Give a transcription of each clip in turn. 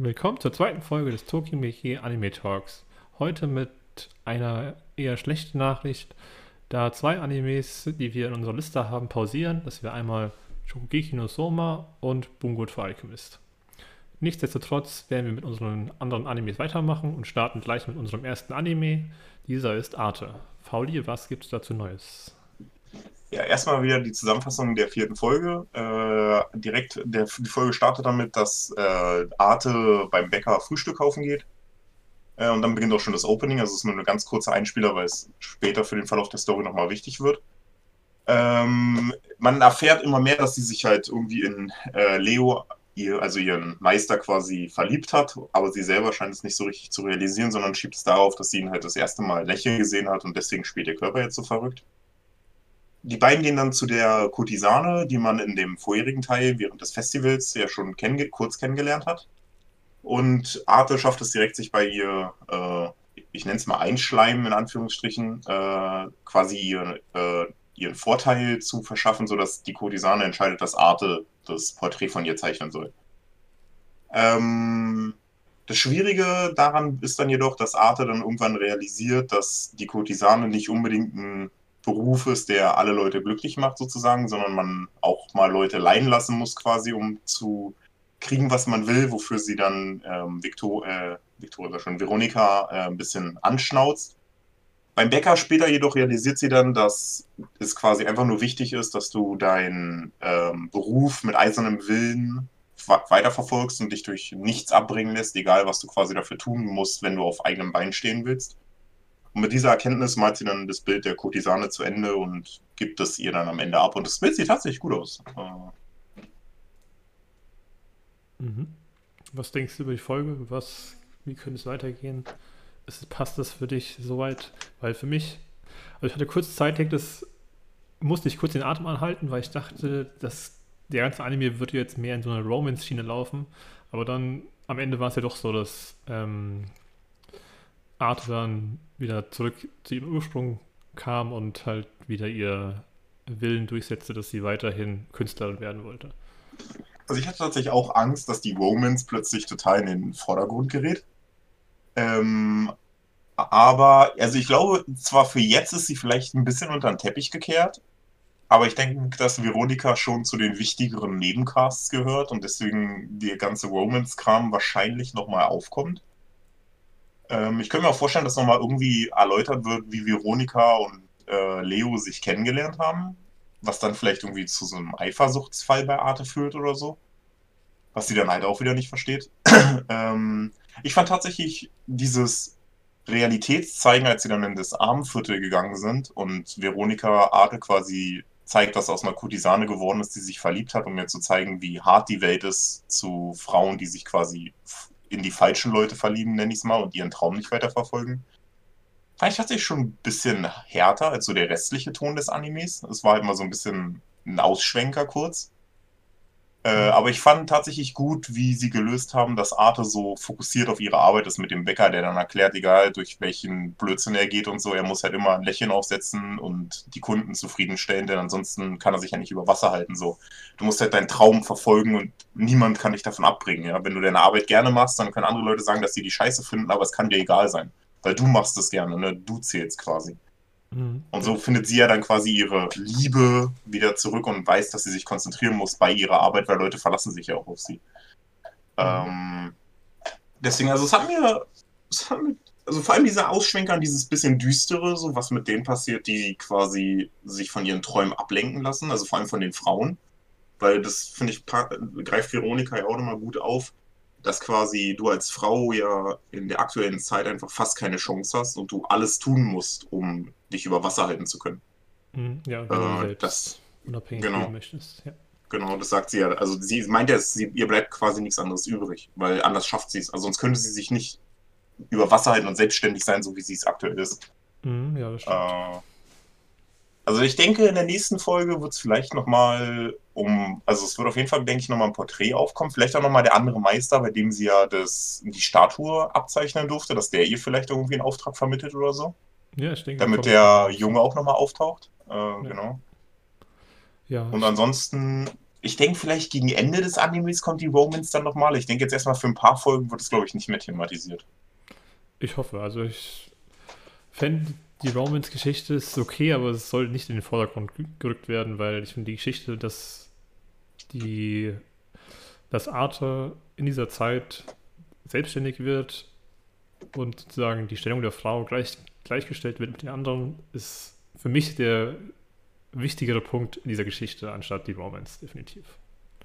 Willkommen zur zweiten Folge des Tokyo Meiji Anime Talks. Heute mit einer eher schlechten Nachricht, da zwei Animes, die wir in unserer Liste haben, pausieren. Das wäre einmal Shokugeki no Soma und Bungo for Alchemist. Nichtsdestotrotz werden wir mit unseren anderen Animes weitermachen und starten gleich mit unserem ersten Anime. Dieser ist Arte. Fauli, was gibt es dazu Neues? Ja, erstmal wieder die Zusammenfassung der vierten Folge. Äh, direkt, der, die Folge startet damit, dass äh, Arte beim Bäcker Frühstück kaufen geht. Äh, und dann beginnt auch schon das Opening. Also es ist nur eine ganz kurze Einspieler, weil es später für den Verlauf der Story nochmal wichtig wird. Ähm, man erfährt immer mehr, dass sie sich halt irgendwie in äh, Leo, ihr, also ihren Meister quasi verliebt hat, aber sie selber scheint es nicht so richtig zu realisieren, sondern schiebt es darauf, dass sie ihn halt das erste Mal lächeln gesehen hat und deswegen spielt ihr Körper jetzt so verrückt die beiden gehen dann zu der Kurtisane, die man in dem vorherigen Teil während des Festivals ja schon kenn kurz kennengelernt hat. Und Arte schafft es direkt, sich bei ihr, äh, ich nenne es mal einschleimen in Anführungsstrichen, äh, quasi ihr, äh, ihren Vorteil zu verschaffen, sodass die Kurtisane entscheidet, dass Arte das Porträt von ihr zeichnen soll. Ähm, das Schwierige daran ist dann jedoch, dass Arte dann irgendwann realisiert, dass die Kurtisane nicht unbedingt ein Beruf ist, der alle Leute glücklich macht sozusagen, sondern man auch mal Leute leiden lassen muss quasi, um zu kriegen, was man will, wofür sie dann ähm, Victor, äh, Victoria schon Veronika äh, ein bisschen anschnauzt. Beim Bäcker später jedoch realisiert sie dann, dass es quasi einfach nur wichtig ist, dass du deinen ähm, Beruf mit eisernem Willen weiterverfolgst und dich durch nichts abbringen lässt, egal was du quasi dafür tun musst, wenn du auf eigenem Bein stehen willst. Und mit dieser Erkenntnis malt sie dann das Bild der Kurtisane zu Ende und gibt es ihr dann am Ende ab. Und das Bild sieht tatsächlich gut aus. Äh. Mhm. Was denkst du über die Folge? Was, wie könnte es weitergehen? Ist, passt das für dich soweit? Weil für mich, also ich hatte kurz Zeit, das musste ich kurz den Atem anhalten, weil ich dachte, dass der ganze Anime wird jetzt mehr in so eine Romance-Schiene laufen. Aber dann am Ende war es ja doch so, dass ähm, Arthur dann wieder zurück zu ihrem Ursprung kam und halt wieder ihr Willen durchsetzte, dass sie weiterhin Künstlerin werden wollte. Also ich hatte tatsächlich auch Angst, dass die Romance plötzlich total in den Vordergrund gerät. Ähm, aber, also ich glaube, zwar für jetzt ist sie vielleicht ein bisschen unter den Teppich gekehrt, aber ich denke, dass Veronika schon zu den wichtigeren Nebencasts gehört und deswegen der ganze Romance-Kram wahrscheinlich nochmal aufkommt. Ähm, ich könnte mir auch vorstellen, dass nochmal irgendwie erläutert wird, wie Veronika und äh, Leo sich kennengelernt haben. Was dann vielleicht irgendwie zu so einem Eifersuchtsfall bei Arte führt oder so. Was sie dann halt auch wieder nicht versteht. ähm, ich fand tatsächlich dieses Realitätszeigen, als sie dann in das Armviertel gegangen sind und Veronika Arte quasi zeigt, dass aus einer Kurtisane geworden ist, die sich verliebt hat, um mir zu zeigen, wie hart die Welt ist zu Frauen, die sich quasi in die falschen Leute verlieben, nenne ich es mal, und ihren Traum nicht weiterverfolgen. Fand ich tatsächlich schon ein bisschen härter als so der restliche Ton des Animes. Es war halt mal so ein bisschen ein Ausschwenker kurz. Äh, aber ich fand tatsächlich gut, wie sie gelöst haben, dass Arte so fokussiert auf ihre Arbeit ist mit dem Bäcker, der dann erklärt, egal durch welchen Blödsinn er geht und so, er muss halt immer ein Lächeln aufsetzen und die Kunden zufriedenstellen, denn ansonsten kann er sich ja nicht über Wasser halten. So. Du musst halt deinen Traum verfolgen und niemand kann dich davon abbringen. Ja? Wenn du deine Arbeit gerne machst, dann können andere Leute sagen, dass sie die Scheiße finden, aber es kann dir egal sein. Weil du machst es gerne, ne? Du zählst quasi. Mhm. Und so findet sie ja dann quasi ihre Liebe wieder zurück und weiß, dass sie sich konzentrieren muss bei ihrer Arbeit, weil Leute verlassen sich ja auch auf sie. Mhm. Ähm, deswegen, also es hat mir, es hat mir, also vor allem dieser Ausschwenker an dieses bisschen düstere, so was mit denen passiert, die quasi sich von ihren Träumen ablenken lassen, also vor allem von den Frauen. Weil das, finde ich, greift Veronika ja auch nochmal gut auf dass quasi du als Frau ja in der aktuellen Zeit einfach fast keine Chance hast und du alles tun musst, um dich über Wasser halten zu können. Mhm, ja, wenn du äh, das unabhängig genau, möchtest. Ja. Genau, das sagt sie ja. Also sie meint ja, sie, ihr bleibt quasi nichts anderes übrig, weil anders schafft sie es. Also sonst könnte sie sich nicht über Wasser halten und selbstständig sein, so wie sie es aktuell ist. Mhm, ja, das stimmt. Äh, also ich denke, in der nächsten Folge wird es vielleicht nochmal um, also es wird auf jeden Fall, denke ich, nochmal ein Porträt aufkommen. Vielleicht auch nochmal der andere Meister, bei dem sie ja das, die Statue abzeichnen durfte, dass der ihr vielleicht irgendwie einen Auftrag vermittelt oder so. Ja, ich denke. Damit der Junge auch nochmal auftaucht. Äh, ja. Genau. Ja. Und ansonsten ich denke, vielleicht gegen Ende des Animes kommt die Romance dann nochmal. Ich denke jetzt erstmal für ein paar Folgen wird es, glaube ich, nicht mehr thematisiert. Ich hoffe. Also ich fände die Romance-Geschichte ist okay, aber es soll nicht in den Vordergrund gerückt werden, weil ich finde die Geschichte, dass die dass Arthur in dieser Zeit selbstständig wird und sozusagen die Stellung der Frau gleich, gleichgestellt wird mit den anderen, ist für mich der wichtigere Punkt in dieser Geschichte anstatt die Romance, definitiv.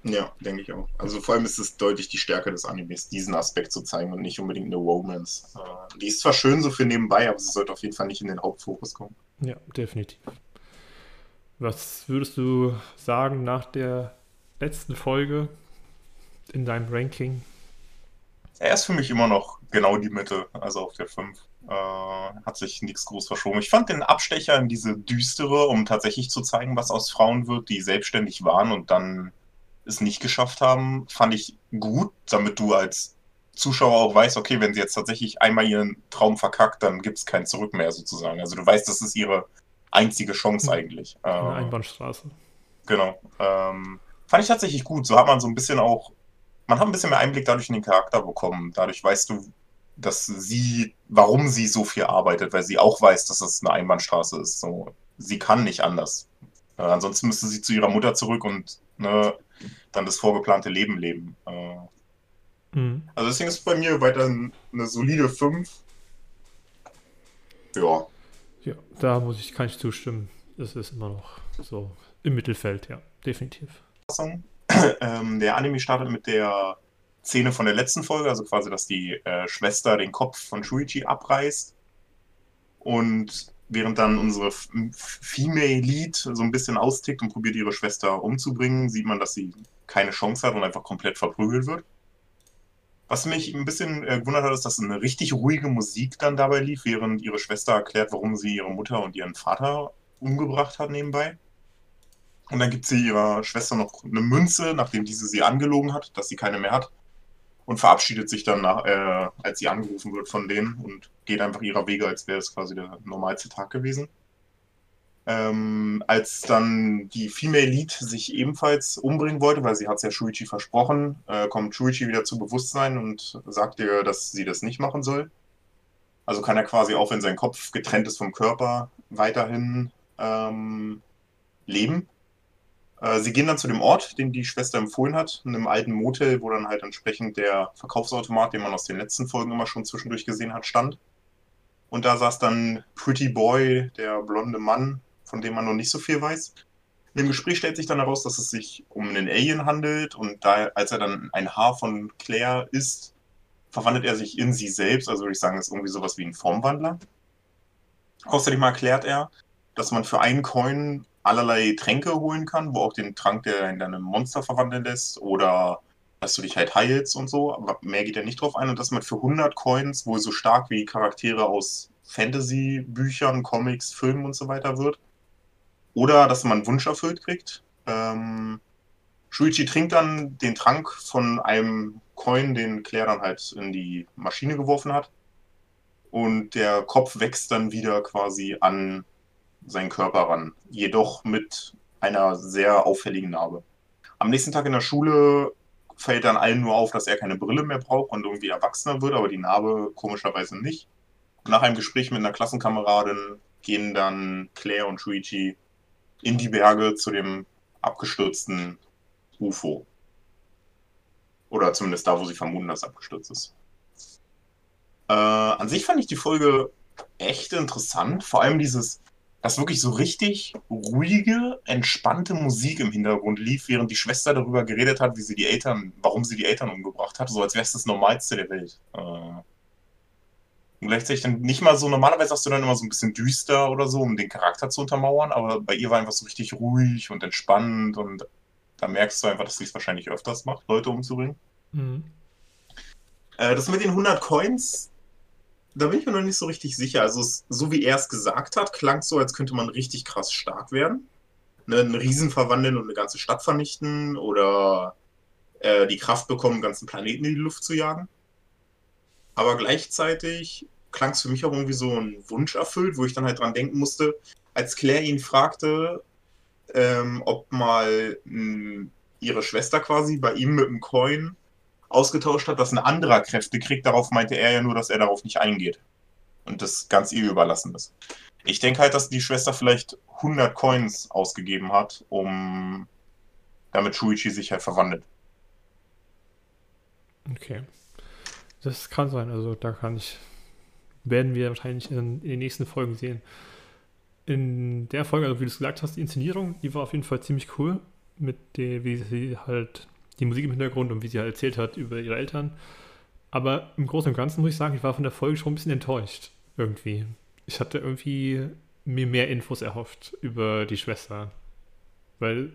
Ja, denke ich auch. Also vor allem ist es deutlich die Stärke des Animes, diesen Aspekt zu zeigen und nicht unbedingt eine Romance. Äh, die ist zwar schön so für nebenbei, aber sie sollte auf jeden Fall nicht in den Hauptfokus kommen. Ja, definitiv. Was würdest du sagen nach der letzten Folge in deinem Ranking? Er ist für mich immer noch genau die Mitte, also auf der 5. Äh, hat sich nichts groß verschoben. Ich fand den Abstecher in diese düstere, um tatsächlich zu zeigen, was aus Frauen wird, die selbstständig waren und dann es nicht geschafft haben, fand ich gut, damit du als Zuschauer auch weißt, okay, wenn sie jetzt tatsächlich einmal ihren Traum verkackt, dann gibt es kein Zurück mehr sozusagen. Also du weißt, das ist ihre einzige Chance hm. eigentlich. Eine ähm, Einbahnstraße. Genau. Ähm, fand ich tatsächlich gut. So hat man so ein bisschen auch, man hat ein bisschen mehr Einblick dadurch in den Charakter bekommen. Dadurch weißt du, dass sie, warum sie so viel arbeitet, weil sie auch weiß, dass es eine Einbahnstraße ist. So, sie kann nicht anders. Äh, ansonsten müsste sie zu ihrer Mutter zurück und ne, dann das vorgeplante Leben leben. Äh, mhm. Also deswegen ist bei mir weiterhin eine solide 5. Ja. Ja, da muss ich, kann ich zustimmen. Es ist immer noch so im Mittelfeld, ja, definitiv. Ähm, der Anime startet mit der Szene von der letzten Folge, also quasi, dass die äh, Schwester den Kopf von Shuichi abreißt. Und während dann unsere Female Lead so ein bisschen austickt und probiert, ihre Schwester umzubringen, sieht man, dass sie keine Chance hat und einfach komplett verprügelt wird. Was mich ein bisschen äh, gewundert hat, ist, dass eine richtig ruhige Musik dann dabei lief, während ihre Schwester erklärt, warum sie ihre Mutter und ihren Vater umgebracht hat nebenbei. Und dann gibt sie ihrer Schwester noch eine Münze, nachdem diese sie angelogen hat, dass sie keine mehr hat. Und verabschiedet sich dann, nach, äh, als sie angerufen wird von denen und geht einfach ihrer Wege, als wäre es quasi der normalste Tag gewesen. Ähm, als dann die Female Lead sich ebenfalls umbringen wollte, weil sie hat es ja Shuichi versprochen, äh, kommt Shuichi wieder zu Bewusstsein und sagt ihr, dass sie das nicht machen soll. Also kann er quasi auch, wenn sein Kopf getrennt ist vom Körper, weiterhin ähm, leben. Äh, sie gehen dann zu dem Ort, den die Schwester empfohlen hat, in einem alten Motel, wo dann halt entsprechend der Verkaufsautomat, den man aus den letzten Folgen immer schon zwischendurch gesehen hat, stand. Und da saß dann Pretty Boy, der blonde Mann, von dem man noch nicht so viel weiß. In dem Gespräch stellt sich dann heraus, dass es sich um einen Alien handelt und da, als er dann ein Haar von Claire ist, verwandelt er sich in sie selbst. Also würde ich sagen, ist irgendwie sowas wie ein Formwandler. Außerdem erklärt er, dass man für einen Coin allerlei Tränke holen kann, wo auch den Trank, der in deinem Monster verwandeln lässt, oder dass du dich halt heilst und so. Aber mehr geht er nicht drauf ein. Und dass man für 100 Coins wohl so stark wie Charaktere aus Fantasy-Büchern, Comics, Filmen und so weiter wird. Oder dass man einen Wunsch erfüllt kriegt. Ähm, Shuichi trinkt dann den Trank von einem Coin, den Claire dann halt in die Maschine geworfen hat. Und der Kopf wächst dann wieder quasi an seinen Körper ran. Jedoch mit einer sehr auffälligen Narbe. Am nächsten Tag in der Schule fällt dann allen nur auf, dass er keine Brille mehr braucht und irgendwie erwachsener wird, aber die Narbe komischerweise nicht. Nach einem Gespräch mit einer Klassenkameradin gehen dann Claire und Shuichi in die Berge zu dem abgestürzten UFO. Oder zumindest da, wo sie vermuten, dass es abgestürzt ist. Äh, an sich fand ich die Folge echt interessant. Vor allem dieses, dass wirklich so richtig ruhige, entspannte Musik im Hintergrund lief, während die Schwester darüber geredet hat, wie sie die Eltern, warum sie die Eltern umgebracht hat, so als wäre es das Normalste der Welt. Äh, und gleichzeitig dann nicht mal so, normalerweise hast du dann immer so ein bisschen düster oder so, um den Charakter zu untermauern, aber bei ihr war einfach so richtig ruhig und entspannt und da merkst du einfach, dass sie es wahrscheinlich öfters macht, Leute umzubringen. Mhm. Äh, das mit den 100 Coins, da bin ich mir noch nicht so richtig sicher. Also, es, so wie er es gesagt hat, klang es so, als könnte man richtig krass stark werden. Ne, einen Riesen verwandeln und eine ganze Stadt vernichten oder äh, die Kraft bekommen, einen ganzen Planeten in die Luft zu jagen. Aber gleichzeitig klang es für mich auch irgendwie so ein Wunsch erfüllt, wo ich dann halt dran denken musste, als Claire ihn fragte, ähm, ob mal ein ihre Schwester quasi bei ihm mit einem Coin ausgetauscht hat, dass ein anderer Kräfte kriegt. Darauf meinte er ja nur, dass er darauf nicht eingeht. Und das ganz ihr überlassen ist. Ich denke halt, dass die Schwester vielleicht 100 Coins ausgegeben hat, um damit Shuichi sich halt verwandelt. Okay. Das kann sein. Also da kann ich, werden wir wahrscheinlich in, in den nächsten Folgen sehen. In der Folge, also wie du es gesagt hast, die Inszenierung, die war auf jeden Fall ziemlich cool. Mit der, wie sie halt die Musik im Hintergrund und wie sie halt erzählt hat über ihre Eltern. Aber im Großen und Ganzen muss ich sagen, ich war von der Folge schon ein bisschen enttäuscht. Irgendwie. Ich hatte irgendwie mir mehr Infos erhofft über die Schwester. Weil,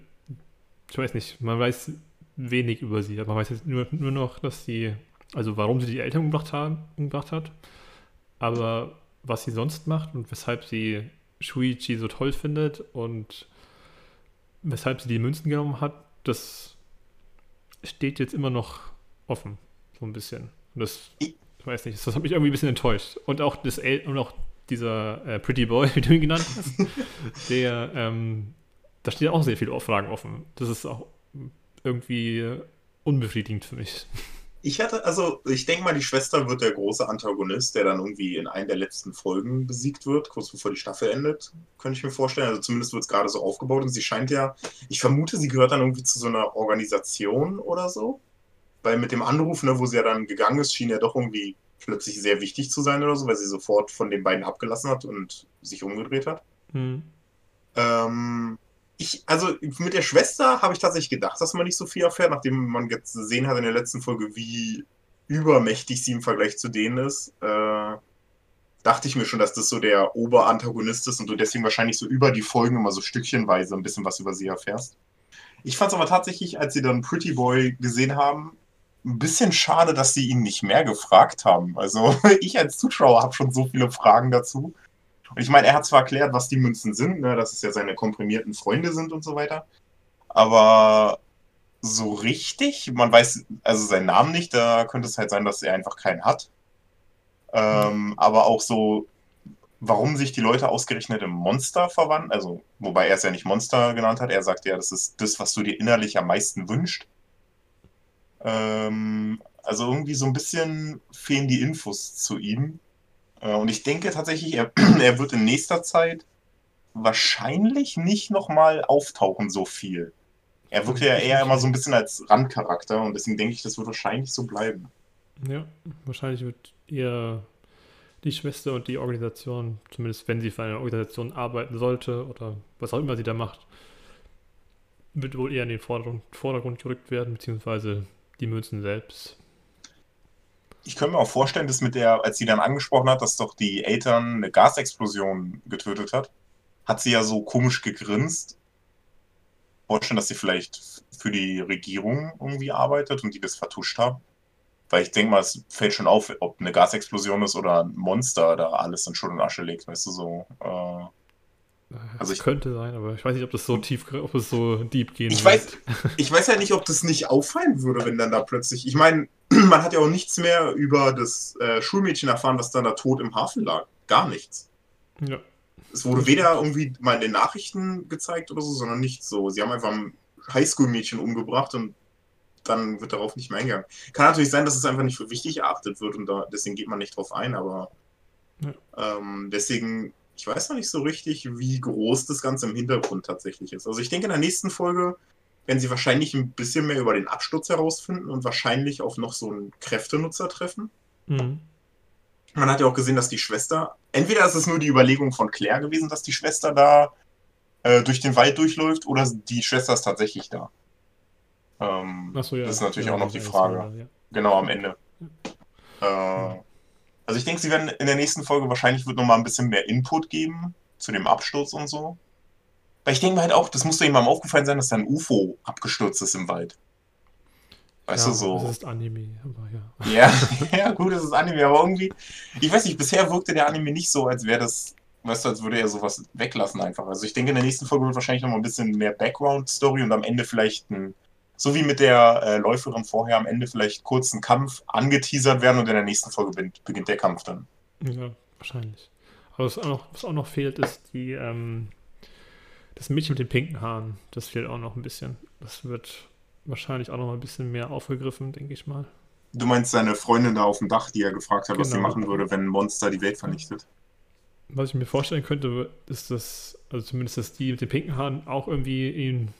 ich weiß nicht, man weiß wenig über sie. Man weiß jetzt nur, nur noch, dass sie, also warum sie die Eltern umgebracht, haben, umgebracht hat. Aber was sie sonst macht und weshalb sie Shuichi so toll findet und weshalb sie die Münzen genommen hat, das steht jetzt immer noch offen. So ein bisschen. Und das, ich weiß nicht, das hat mich irgendwie ein bisschen enttäuscht. Und auch, das El und auch dieser äh, Pretty Boy, wie du ihn genannt hast, der, ähm, da stehen auch sehr viele Fragen offen. Das ist auch irgendwie unbefriedigend für mich. Ich hatte, also ich denke mal, die Schwester wird der große Antagonist, der dann irgendwie in einer der letzten Folgen besiegt wird, kurz bevor die Staffel endet, könnte ich mir vorstellen. Also zumindest wird es gerade so aufgebaut und sie scheint ja, ich vermute, sie gehört dann irgendwie zu so einer Organisation oder so. Weil mit dem Anruf, ne, wo sie ja dann gegangen ist, schien ja doch irgendwie plötzlich sehr wichtig zu sein oder so, weil sie sofort von den beiden abgelassen hat und sich umgedreht hat. Hm. Ähm, ich, also mit der Schwester habe ich tatsächlich gedacht, dass man nicht so viel erfährt, nachdem man jetzt gesehen hat in der letzten Folge, wie übermächtig sie im Vergleich zu denen ist. Äh, dachte ich mir schon, dass das so der Oberantagonist ist und du deswegen wahrscheinlich so über die Folgen immer so stückchenweise ein bisschen was über sie erfährst. Ich fand es aber tatsächlich, als sie dann Pretty Boy gesehen haben, ein bisschen schade, dass sie ihn nicht mehr gefragt haben. Also ich als Zuschauer habe schon so viele Fragen dazu. Und ich meine, er hat zwar erklärt, was die Münzen sind, ne, dass es ja seine komprimierten Freunde sind und so weiter. Aber so richtig, man weiß also seinen Namen nicht, da könnte es halt sein, dass er einfach keinen hat. Ähm, aber auch so, warum sich die Leute ausgerechnet im Monster verwandeln, also wobei er es ja nicht Monster genannt hat, er sagt ja, das ist das, was du dir innerlich am meisten wünscht. Ähm, also irgendwie so ein bisschen fehlen die Infos zu ihm. Äh, und ich denke tatsächlich, er, er wird in nächster Zeit wahrscheinlich nicht nochmal auftauchen so viel. Er wirkt ja eher immer so ein bisschen als Randcharakter und deswegen denke ich, das wird wahrscheinlich so bleiben. Ja, wahrscheinlich wird eher die Schwester und die Organisation, zumindest wenn sie für eine Organisation arbeiten sollte oder was auch immer sie da macht, wird wohl eher in den Vordergrund, Vordergrund gerückt werden, beziehungsweise die Münzen selbst ich könnte mir auch vorstellen, dass mit der, als sie dann angesprochen hat, dass doch die Eltern eine Gasexplosion getötet hat, hat sie ja so komisch gegrinst. Vorstellen, dass sie vielleicht für die Regierung irgendwie arbeitet und die das vertuscht haben. Weil ich denke mal, es fällt schon auf, ob eine Gasexplosion ist oder ein Monster da alles in Schutt und Asche legt, weißt du, so. Äh, also ich, könnte sein, aber ich weiß nicht, ob das so tief, ob es so deep gehen ich wird. Weiß, ich weiß ja nicht, ob das nicht auffallen würde, wenn dann da plötzlich. Ich meine, man hat ja auch nichts mehr über das äh, Schulmädchen erfahren, was dann da tot im Hafen lag. Gar nichts. Ja. Es wurde weder irgendwie mal in den Nachrichten gezeigt oder so, sondern nichts so. Sie haben einfach ein Highschool-Mädchen umgebracht und dann wird darauf nicht mehr eingegangen. Kann natürlich sein, dass es einfach nicht für wichtig erachtet wird und da, deswegen geht man nicht drauf ein, aber ja. ähm, deswegen, ich weiß noch nicht so richtig, wie groß das Ganze im Hintergrund tatsächlich ist. Also ich denke, in der nächsten Folge werden sie wahrscheinlich ein bisschen mehr über den Absturz herausfinden und wahrscheinlich auf noch so einen Kräftenutzer treffen. Mhm. Man hat ja auch gesehen, dass die Schwester, entweder ist es nur die Überlegung von Claire gewesen, dass die Schwester da äh, durch den Wald durchläuft, oder die Schwester ist tatsächlich da. Ähm, so, ja. Das ist natürlich ja, auch noch die Frage. Mal, ja. Genau, am Ende. Äh, also ich denke, sie werden in der nächsten Folge wahrscheinlich wird noch mal ein bisschen mehr Input geben zu dem Absturz und so. Weil ich denke mir halt auch, das muss doch jemandem aufgefallen sein, dass da ein UFO abgestürzt ist im Wald. Weißt ja, du so? Das ist Anime, aber ja. Ja, ja, gut, das ist Anime, aber irgendwie, ich weiß nicht, bisher wirkte der Anime nicht so, als wäre das, weißt du, als würde er sowas weglassen einfach. Also ich denke, in der nächsten Folge wird wahrscheinlich noch mal ein bisschen mehr Background-Story und am Ende vielleicht ein, so wie mit der äh, Läuferin vorher, am Ende vielleicht kurz ein Kampf angeteasert werden und in der nächsten Folge beginnt, beginnt der Kampf dann. Ja, wahrscheinlich. Aber was auch noch, was auch noch fehlt, ist die, ähm, das Mädchen mit den pinken Haaren, das fehlt auch noch ein bisschen. Das wird wahrscheinlich auch noch mal ein bisschen mehr aufgegriffen, denke ich mal. Du meinst seine Freundin da auf dem Dach, die er gefragt hat, was sie Genau. machen würde, wenn ein Monster die Welt vernichtet. Was ich mir vorstellen könnte, ist, dass, also zumindest, dass die mit den pinken Haaren auch irgendwie in ihn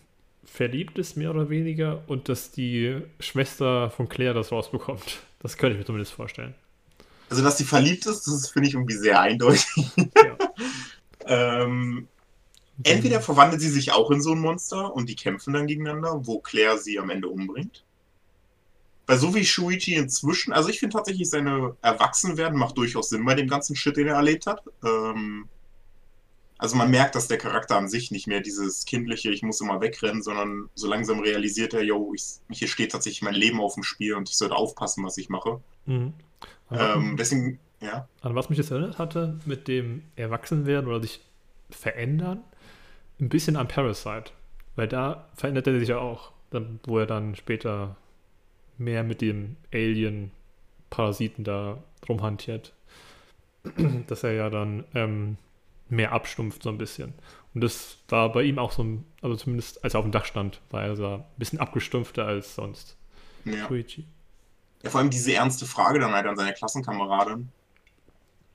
verliebt ist, mehr oder weniger, und dass die Schwester von Claire das rausbekommt. Das könnte ich mir zumindest vorstellen. Also, dass sie verliebt ist, das finde ich irgendwie sehr eindeutig. Ja. ähm, entweder verwandelt sie sich auch in so ein Monster und die kämpfen dann gegeneinander, wo Claire sie am Ende umbringt. Weil so wie Shuichi inzwischen, also ich finde tatsächlich, seine Erwachsenwerden macht durchaus Sinn bei dem ganzen Shit, den er erlebt hat. Ähm, also man merkt, dass der Charakter an sich nicht mehr dieses kindliche, ich muss immer wegrennen, sondern so langsam realisiert er, yo, ich, hier steht tatsächlich mein Leben auf dem Spiel und ich sollte aufpassen, was ich mache. Mhm. Ähm, deswegen, ja. An was mich das erinnert hatte, mit dem Erwachsenwerden oder sich verändern, ein bisschen an Parasite. Weil da verändert er sich ja auch, dann, wo er dann später mehr mit dem Alien-Parasiten da rumhantiert. Dass er ja dann ähm, mehr abstumpft, so ein bisschen. Und das war bei ihm auch so ein, also zumindest als er auf dem Dach stand, war er so ein bisschen abgestumpfter als sonst. ja. Ja, vor allem diese ernste Frage dann halt an seine Klassenkameradin.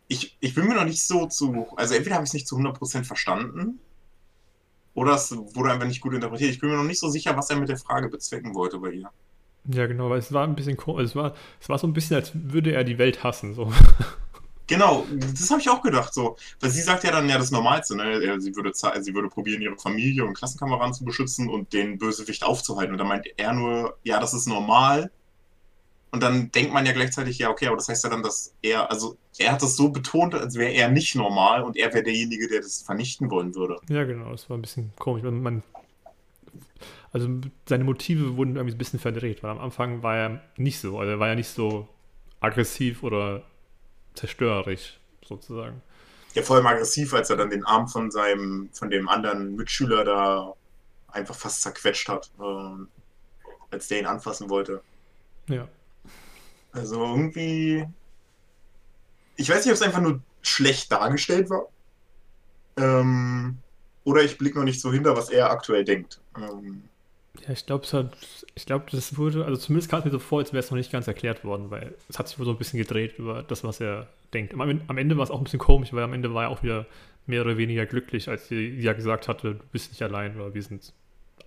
Ich, ich bin mir noch nicht so zu. Also, entweder habe ich es nicht zu 100% verstanden. Oder es wurde einfach nicht gut interpretiert. Ich bin mir noch nicht so sicher, was er mit der Frage bezwecken wollte bei ihr. Ja, genau, weil es war ein bisschen komisch. Es war, es war so ein bisschen, als würde er die Welt hassen. So. Genau, das habe ich auch gedacht. So. Weil sie sagt ja dann ja das Normalste. Ne? Sie, würde, sie würde probieren, ihre Familie und Klassenkameraden zu beschützen und den Bösewicht aufzuhalten. Und dann meint er nur, ja, das ist normal. Und dann denkt man ja gleichzeitig, ja, okay, aber das heißt ja dann, dass er, also er hat das so betont, als wäre er nicht normal und er wäre derjenige, der das vernichten wollen würde. Ja, genau, das war ein bisschen komisch. Man, man, also seine Motive wurden irgendwie ein bisschen verdreht, weil am Anfang war er nicht so, also er war ja nicht so aggressiv oder zerstörerisch, sozusagen. Ja, vor allem aggressiv, als er dann den Arm von seinem, von dem anderen Mitschüler da einfach fast zerquetscht hat, ähm, als der ihn anfassen wollte. Ja. Also irgendwie. Ich weiß nicht, ob es einfach nur schlecht dargestellt war. Ähm, oder ich blicke noch nicht so hinter, was er aktuell denkt. Ähm, Ja, ich glaube, es hat, ich glaube, das wurde, also zumindest kam es mir so vor, als wäre es noch nicht ganz erklärt worden, weil es hat sich wohl so ein bisschen gedreht über das, was er denkt. Am, am Ende war es auch ein bisschen komisch, weil am Ende war er auch wieder mehr oder weniger glücklich, als sie ja gesagt hatte, du bist nicht allein oder wir sind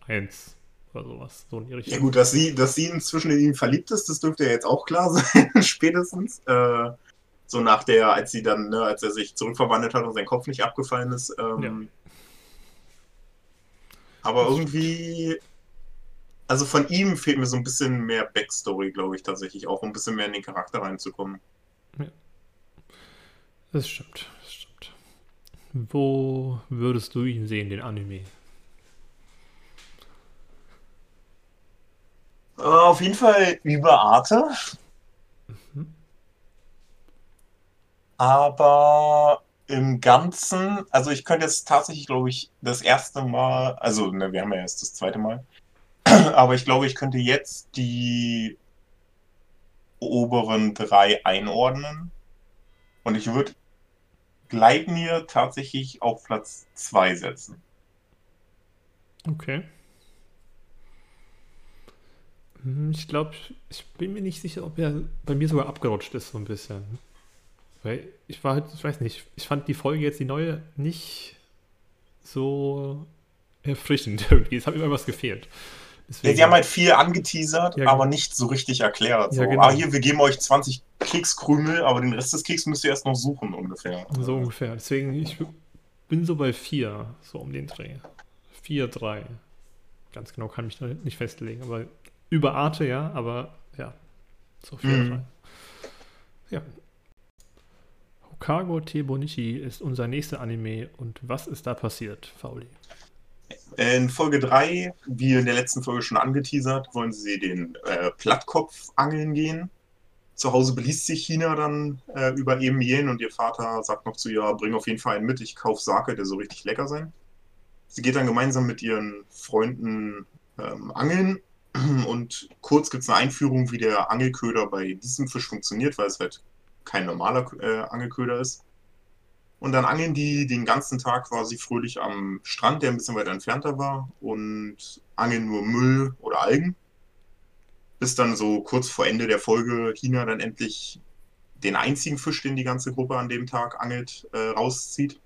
eins oder sowas. So in Richtung. ja, gut, dass sie, dass sie inzwischen in ihn verliebt ist, das dürfte ja jetzt auch klar sein, spätestens. Äh, so nach der, als sie dann, ne, als er sich zurückverwandelt hat und sein Kopf nicht abgefallen ist. Ähm, Ja. Aber irgendwie. Also von ihm fehlt mir so ein bisschen mehr Backstory, glaube ich, tatsächlich auch, um ein bisschen mehr in den Charakter reinzukommen. Das stimmt, das stimmt. Wo würdest du ihn sehen, den Anime? Äh, auf jeden Fall über Arte. Mhm. Aber im Ganzen, also ich könnte jetzt tatsächlich, glaube ich, das erste Mal, also ne, wir haben ja erst das zweite Mal, aber ich glaube, ich könnte jetzt die oberen drei einordnen. Und ich würde Gleitnir tatsächlich auf Platz zwei setzen. Okay. Hm, Ich glaube, ich bin mir nicht sicher, ob er bei mir sogar abgerutscht ist, so ein bisschen. Weil ich war halt, ich weiß nicht, ich fand die Folge jetzt, die neue, nicht so erfrischend irgendwie. Es hat mir irgendwas gefehlt. Ja, Deswegen, sie haben halt viel angeteasert, Ja, genau. aber nicht so richtig erklärt. So, Ja, genau. ah, hier, wir geben euch 20 Kekskrümel, aber den Rest des Keks müsst ihr erst noch suchen, ungefähr. so ungefähr. Deswegen, ich bin so bei vier, so um den Dreh. Vier, drei. Ganz genau kann ich da nicht festlegen, aber über Arte ja, aber ja, so vier, Mhm. drei. Ja. Hokago Tebonichi ist unser nächster Anime und was ist da passiert, Fauli? In Folge 3, wie in der letzten Folge schon angeteasert, wollen sie den äh, Plattkopf angeln gehen. Zu Hause beließt sich China dann äh, über eben Yen und ihr Vater sagt noch zu ihr, bring auf jeden Fall einen mit, ich kauf Sake, der so richtig lecker sein. Sie geht dann gemeinsam mit ihren Freunden ähm, angeln und kurz gibt es eine Einführung, wie der Angelköder bei diesem Fisch funktioniert, weil es halt kein normaler äh, Angelköder ist. Und dann angeln die den ganzen Tag quasi fröhlich am Strand, der ein bisschen weiter entfernter war, und angeln nur Müll oder Algen. bis dann so kurz vor Ende der Folge China dann endlich den einzigen Fisch, den die ganze Gruppe an dem Tag angelt, äh, rauszieht.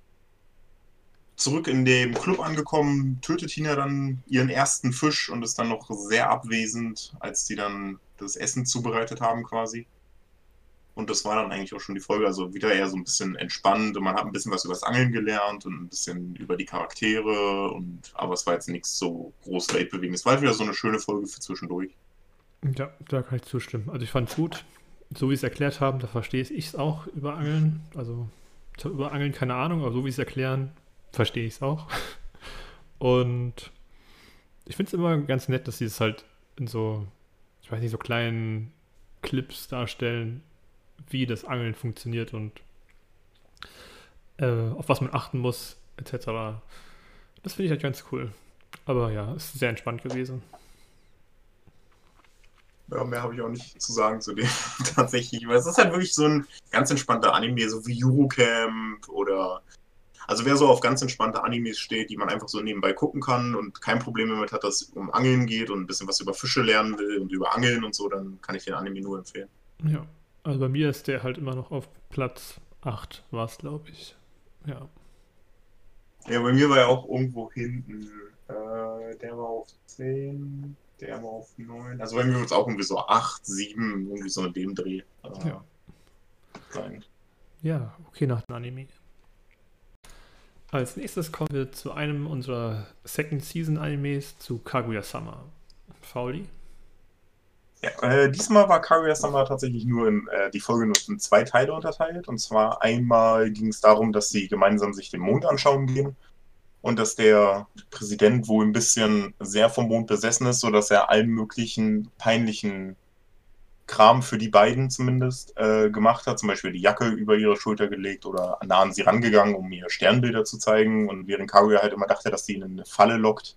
Zurück in dem Club angekommen, tötet Tina dann ihren ersten Fisch und ist dann noch sehr abwesend, als die dann das Essen zubereitet haben quasi. Und das war dann eigentlich auch schon die Folge. Also wieder eher so ein bisschen entspannt und man hat ein bisschen was über das Angeln gelernt und ein bisschen über die Charaktere. Und aber es war jetzt nichts so groß weltbewegendes. Es war halt wieder so eine schöne Folge für zwischendurch. Ja, da kann ich zustimmen. Also ich fand es gut. So wie sie es erklärt haben, da verstehe ich es auch über Angeln. Also über Angeln keine Ahnung, aber so wie es erklären, verstehe ich es auch. Und ich finde es immer ganz nett, dass sie es halt in so, ich weiß nicht, so kleinen Clips darstellen, wie das Angeln funktioniert und äh, auf was man achten muss, etc. Das finde ich halt ganz cool. Aber ja, ist sehr entspannt gewesen. Ja, mehr habe ich auch nicht zu sagen zu dem tatsächlich. Weil es ist halt wirklich so ein ganz entspannter Anime, so wie Eurocamp oder. Also wer so auf ganz entspannte Animes steht, die man einfach so nebenbei gucken kann und kein Problem damit hat, dass es um Angeln geht und ein bisschen was über Fische lernen will und über Angeln und so, dann kann ich den Anime nur empfehlen. Ja, also bei mir ist der halt immer noch auf Platz 8, war es, glaube ich. Ja. Ja, bei mir war er auch irgendwo hinten. Äh, der war auf 10, der war auf 9. Also bei mir wird es auch irgendwie so 8, 7, irgendwie so in dem Dreh. Äh, ja. Sein. Ja, okay, nach dem Anime. Als nächstes kommen wir zu einem unserer Second Season Animes, zu Kaguya-sama. Fauli? Ja, äh, diesmal war Kaguya-sama tatsächlich nur in äh, die Folge nur in zwei Teile unterteilt. Und zwar einmal ging es darum, dass sie gemeinsam sich den Mond anschauen gehen und dass der Präsident wohl ein bisschen sehr vom Mond besessen ist, sodass er allen möglichen peinlichen Kram für die beiden zumindest äh, gemacht hat. Zum Beispiel die Jacke über ihre Schulter gelegt oder nah an sie rangegangen, um ihr Sternbilder zu zeigen. Und während Kaguya halt immer dachte, dass sie in eine Falle lockt,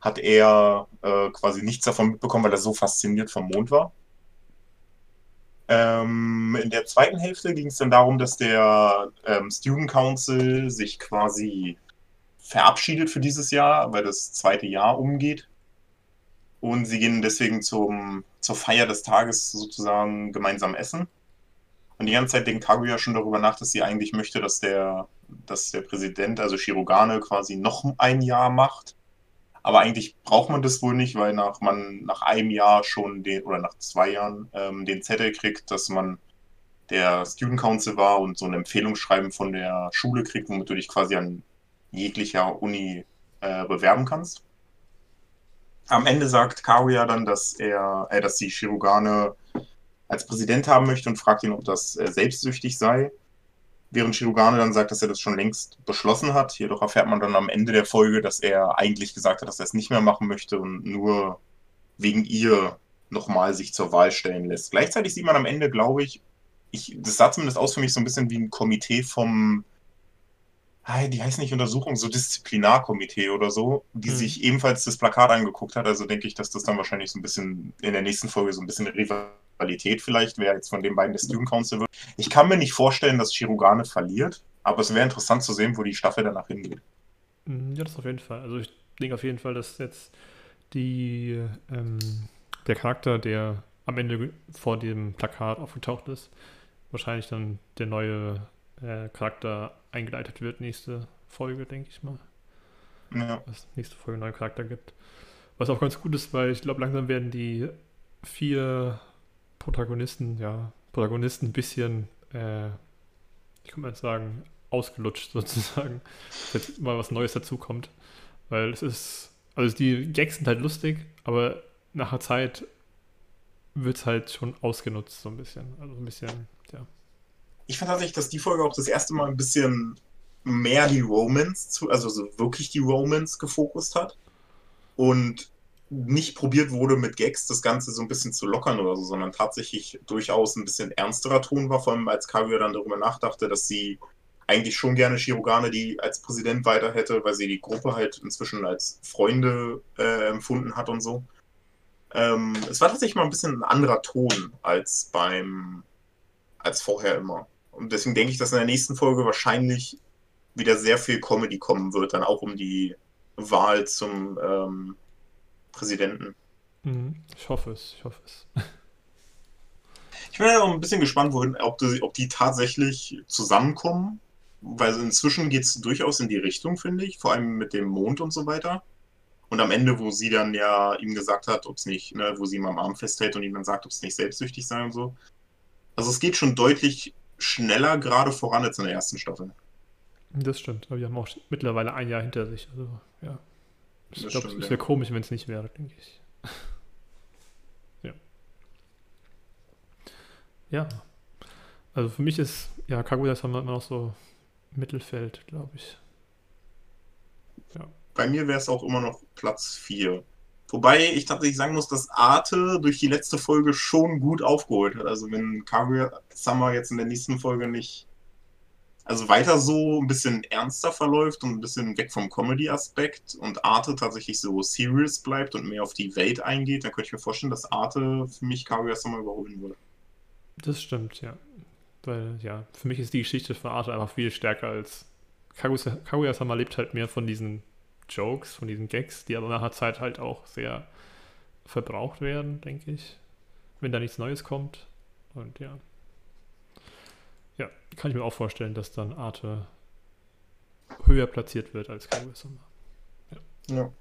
hat er äh, quasi nichts davon mitbekommen, weil er so fasziniert vom Mond war. Ähm, in der zweiten Hälfte ging es dann darum, dass der ähm, Student Council sich quasi verabschiedet für dieses Jahr, weil das zweite Jahr umgeht. Und sie gehen deswegen zum, zur Feier des Tages sozusagen gemeinsam essen. Und die ganze Zeit denkt Kaguya schon darüber nach, dass sie eigentlich möchte, dass der, dass der Präsident, also Shirogane, quasi noch ein Jahr macht. Aber eigentlich braucht man das wohl nicht, weil nach, man nach einem Jahr schon den, oder nach zwei Jahren ähm, den Zettel kriegt, dass man der Student Council war und so ein Empfehlungsschreiben von der Schule kriegt, womit du dich quasi an jeglicher Uni äh, bewerben kannst. Am Ende sagt Kaguya dann, dass er, äh, dass sie Shirogane als Präsident haben möchte und fragt ihn, ob das äh, selbstsüchtig sei während Shirogane dann sagt, dass er das schon längst beschlossen hat. Jedoch erfährt man dann am Ende der Folge, dass er eigentlich gesagt hat, dass er es nicht mehr machen möchte und nur wegen ihr nochmal sich zur Wahl stellen lässt. Gleichzeitig sieht man am Ende, glaube ich, ich, das sah zumindest aus für mich so ein bisschen wie ein Komitee vom, die heißt nicht Untersuchung, so Disziplinarkomitee oder so, die hm. sich ebenfalls das Plakat angeguckt hat. Also denke ich, dass das dann wahrscheinlich so ein bisschen in der nächsten Folge so ein bisschen Rival Qualität vielleicht, wer jetzt von den beiden der Student Council wird. Ich kann mir nicht vorstellen, dass Shirogane verliert, aber es wäre interessant zu sehen, wo die Staffel danach hingeht. Mhm, ja, das auf jeden Fall. Also ich denke auf jeden Fall, dass jetzt die, ähm, der Charakter, der am Ende vor dem Plakat aufgetaucht ist, wahrscheinlich dann der neue äh, Charakter eingeleitet wird, nächste Folge, denke ich mal. Ja. Dass nächste Folge einen neuen Charakter gibt. Was auch ganz gut ist, weil ich glaube, langsam werden die vier Protagonisten, ja, Protagonisten ein bisschen, äh, ich kann mal sagen, ausgelutscht sozusagen, wenn mal was Neues dazukommt. Weil es ist, also die Gags sind halt lustig, aber nach einer Zeit wird es halt schon ausgenutzt, so ein bisschen. Also ein bisschen, ja. Ich fand tatsächlich, dass die Folge auch das erste Mal ein bisschen mehr die Romans, zu, also so wirklich die Romans gefokust hat. Und nicht probiert wurde, mit Gags das Ganze so ein bisschen zu lockern oder so, sondern tatsächlich durchaus ein bisschen ernsterer Ton war, vor allem als Kaguya dann darüber nachdachte, dass sie eigentlich schon gerne Shirogane die als Präsident weiter hätte, weil sie die Gruppe halt inzwischen als Freunde äh, empfunden hat und so. Ähm, es war tatsächlich mal ein bisschen ein anderer Ton als beim als vorher immer. Und deswegen denke ich, dass in der nächsten Folge wahrscheinlich wieder sehr viel Comedy kommen wird, dann auch um die Wahl zum ähm, Präsidenten. Mhm. Ich hoffe es, ich hoffe es. Ich bin ja auch ein bisschen gespannt, wohin, ob, die, ob die tatsächlich zusammenkommen. Weil inzwischen geht es durchaus in die Richtung, finde ich. Vor allem mit dem Mond und so weiter. Und am Ende, wo sie dann ja ihm gesagt hat, ob es nicht, ne, wo sie ihm am Arm festhält und ihm dann sagt, ob es nicht selbstsüchtig sei und so. Also es geht schon deutlich schneller gerade voran als in der ersten Staffel. Das stimmt, aber wir haben auch mittlerweile ein Jahr hinter sich. Also, ja. Ich glaube, es wäre komisch, wenn es nicht wäre, denke ich. ja. Ja. Also für mich ist, ja, Kaguya ist immer noch so Mittelfeld, glaube ich. Ja. Bei mir wäre es auch immer noch Platz 4. Wobei ich tatsächlich sagen muss, dass Arte durch die letzte Folge schon gut aufgeholt hat. Also wenn Kaguya Summer jetzt in der nächsten Folge nicht also weiter so ein bisschen ernster verläuft und ein bisschen weg vom Comedy-Aspekt und Arte tatsächlich so serious bleibt und mehr auf die Welt eingeht, dann könnte ich mir vorstellen, dass Arte für mich Kaguya Summer überholen würde. Das stimmt, ja. Weil, ja, für mich ist die Geschichte von Arte einfach viel stärker als Kaguya-sama lebt halt mehr von diesen Jokes, von diesen Gags, die aber nach einer Zeit halt auch sehr verbraucht werden, denke ich. Wenn da nichts Neues kommt. Und ja. Ja, kann ich mir auch vorstellen, dass dann Arte höher platziert wird als Kaguya-sama. Ja. ja.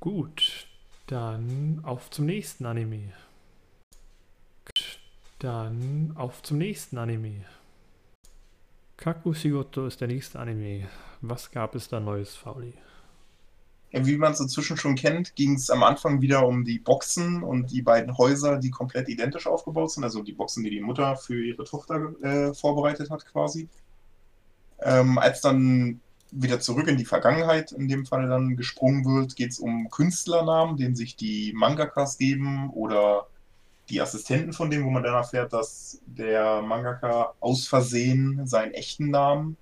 Gut, dann auf zum nächsten Anime. Dann auf zum nächsten Anime. Kakushigoto ist der nächste Anime. Was gab es da Neues, Fauli? Wie man es inzwischen schon kennt, ging es am Anfang wieder um die Boxen und die beiden Häuser, die komplett identisch aufgebaut sind. Also die Boxen, die die Mutter für ihre Tochter äh, vorbereitet hat, quasi. Ähm, als dann wieder zurück in die Vergangenheit in dem Fall dann gesprungen wird, geht es um Künstlernamen, den sich die Mangakas geben oder die Assistenten von dem, wo man dann erfährt, dass der Mangaka aus Versehen seinen echten Namen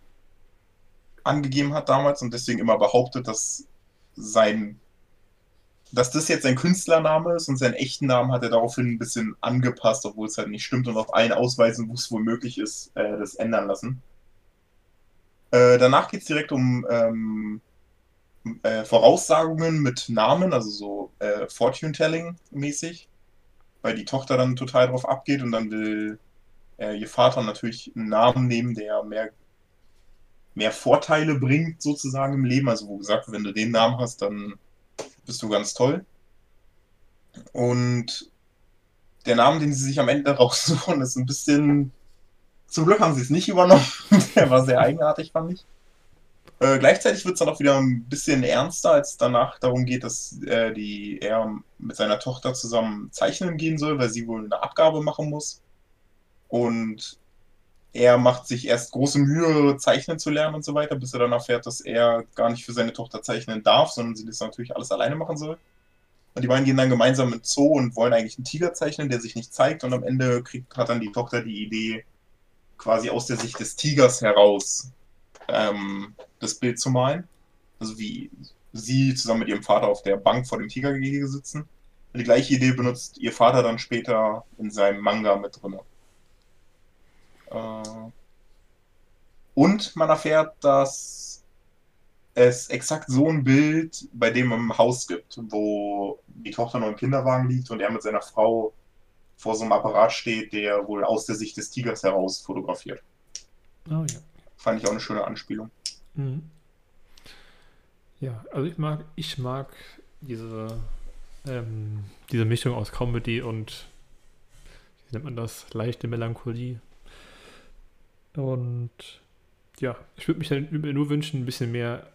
angegeben hat damals und deswegen immer behauptet, dass sein dass das jetzt sein Künstlername ist und seinen echten Namen hat er daraufhin ein bisschen angepasst, obwohl es halt nicht stimmt und auf allen Ausweisen, wo es wohl möglich ist, äh, das ändern lassen. Äh, danach geht es direkt um ähm, äh, Voraussagungen mit Namen, also so äh, Fortune-Telling mäßig weil die Tochter dann total drauf abgeht und dann will äh, ihr Vater natürlich einen Namen nehmen, der mehr, mehr Vorteile bringt, sozusagen im Leben. Also, wo gesagt, wenn du den Namen hast, dann bist du ganz toll. Und der Name, den sie sich am Ende raussuchen, ist ein bisschen. Zum Glück haben sie es nicht übernommen. der war sehr eigenartig, fand ich. Äh, gleichzeitig wird es dann auch wieder ein bisschen ernster, als danach darum geht, dass äh, die, er mit seiner Tochter zusammen zeichnen gehen soll, weil sie wohl eine Abgabe machen muss. Und er macht sich erst große Mühe, zeichnen zu lernen und so weiter, bis er dann erfährt, dass er gar nicht für seine Tochter zeichnen darf, sondern sie das natürlich alles alleine machen soll. Und die beiden gehen dann gemeinsam ins Zoo und wollen eigentlich einen Tiger zeichnen, der sich nicht zeigt. Und am Ende kriegt, hat dann die Tochter die Idee, quasi aus der Sicht des Tigers heraus ähm, das Bild zu malen. Also wie sie zusammen mit ihrem Vater auf der Bank vor dem Tigergehege sitzen. Und die gleiche Idee benutzt ihr Vater dann später in seinem Manga mit drin. Äh, und man erfährt, dass es exakt so ein Bild bei dem im Haus gibt, wo die Tochter noch im Kinderwagen liegt und er mit seiner Frau vor so einem Apparat steht, der wohl aus der Sicht des Tigers heraus fotografiert. Oh ja. Fand ich auch eine schöne Anspielung. Mhm. Ja, also ich mag, ich mag diese, ähm, diese Mischung aus Comedy und wie nennt man das? Leichte Melancholie. Und ja, ich würde mich dann nur wünschen, ein bisschen mehr,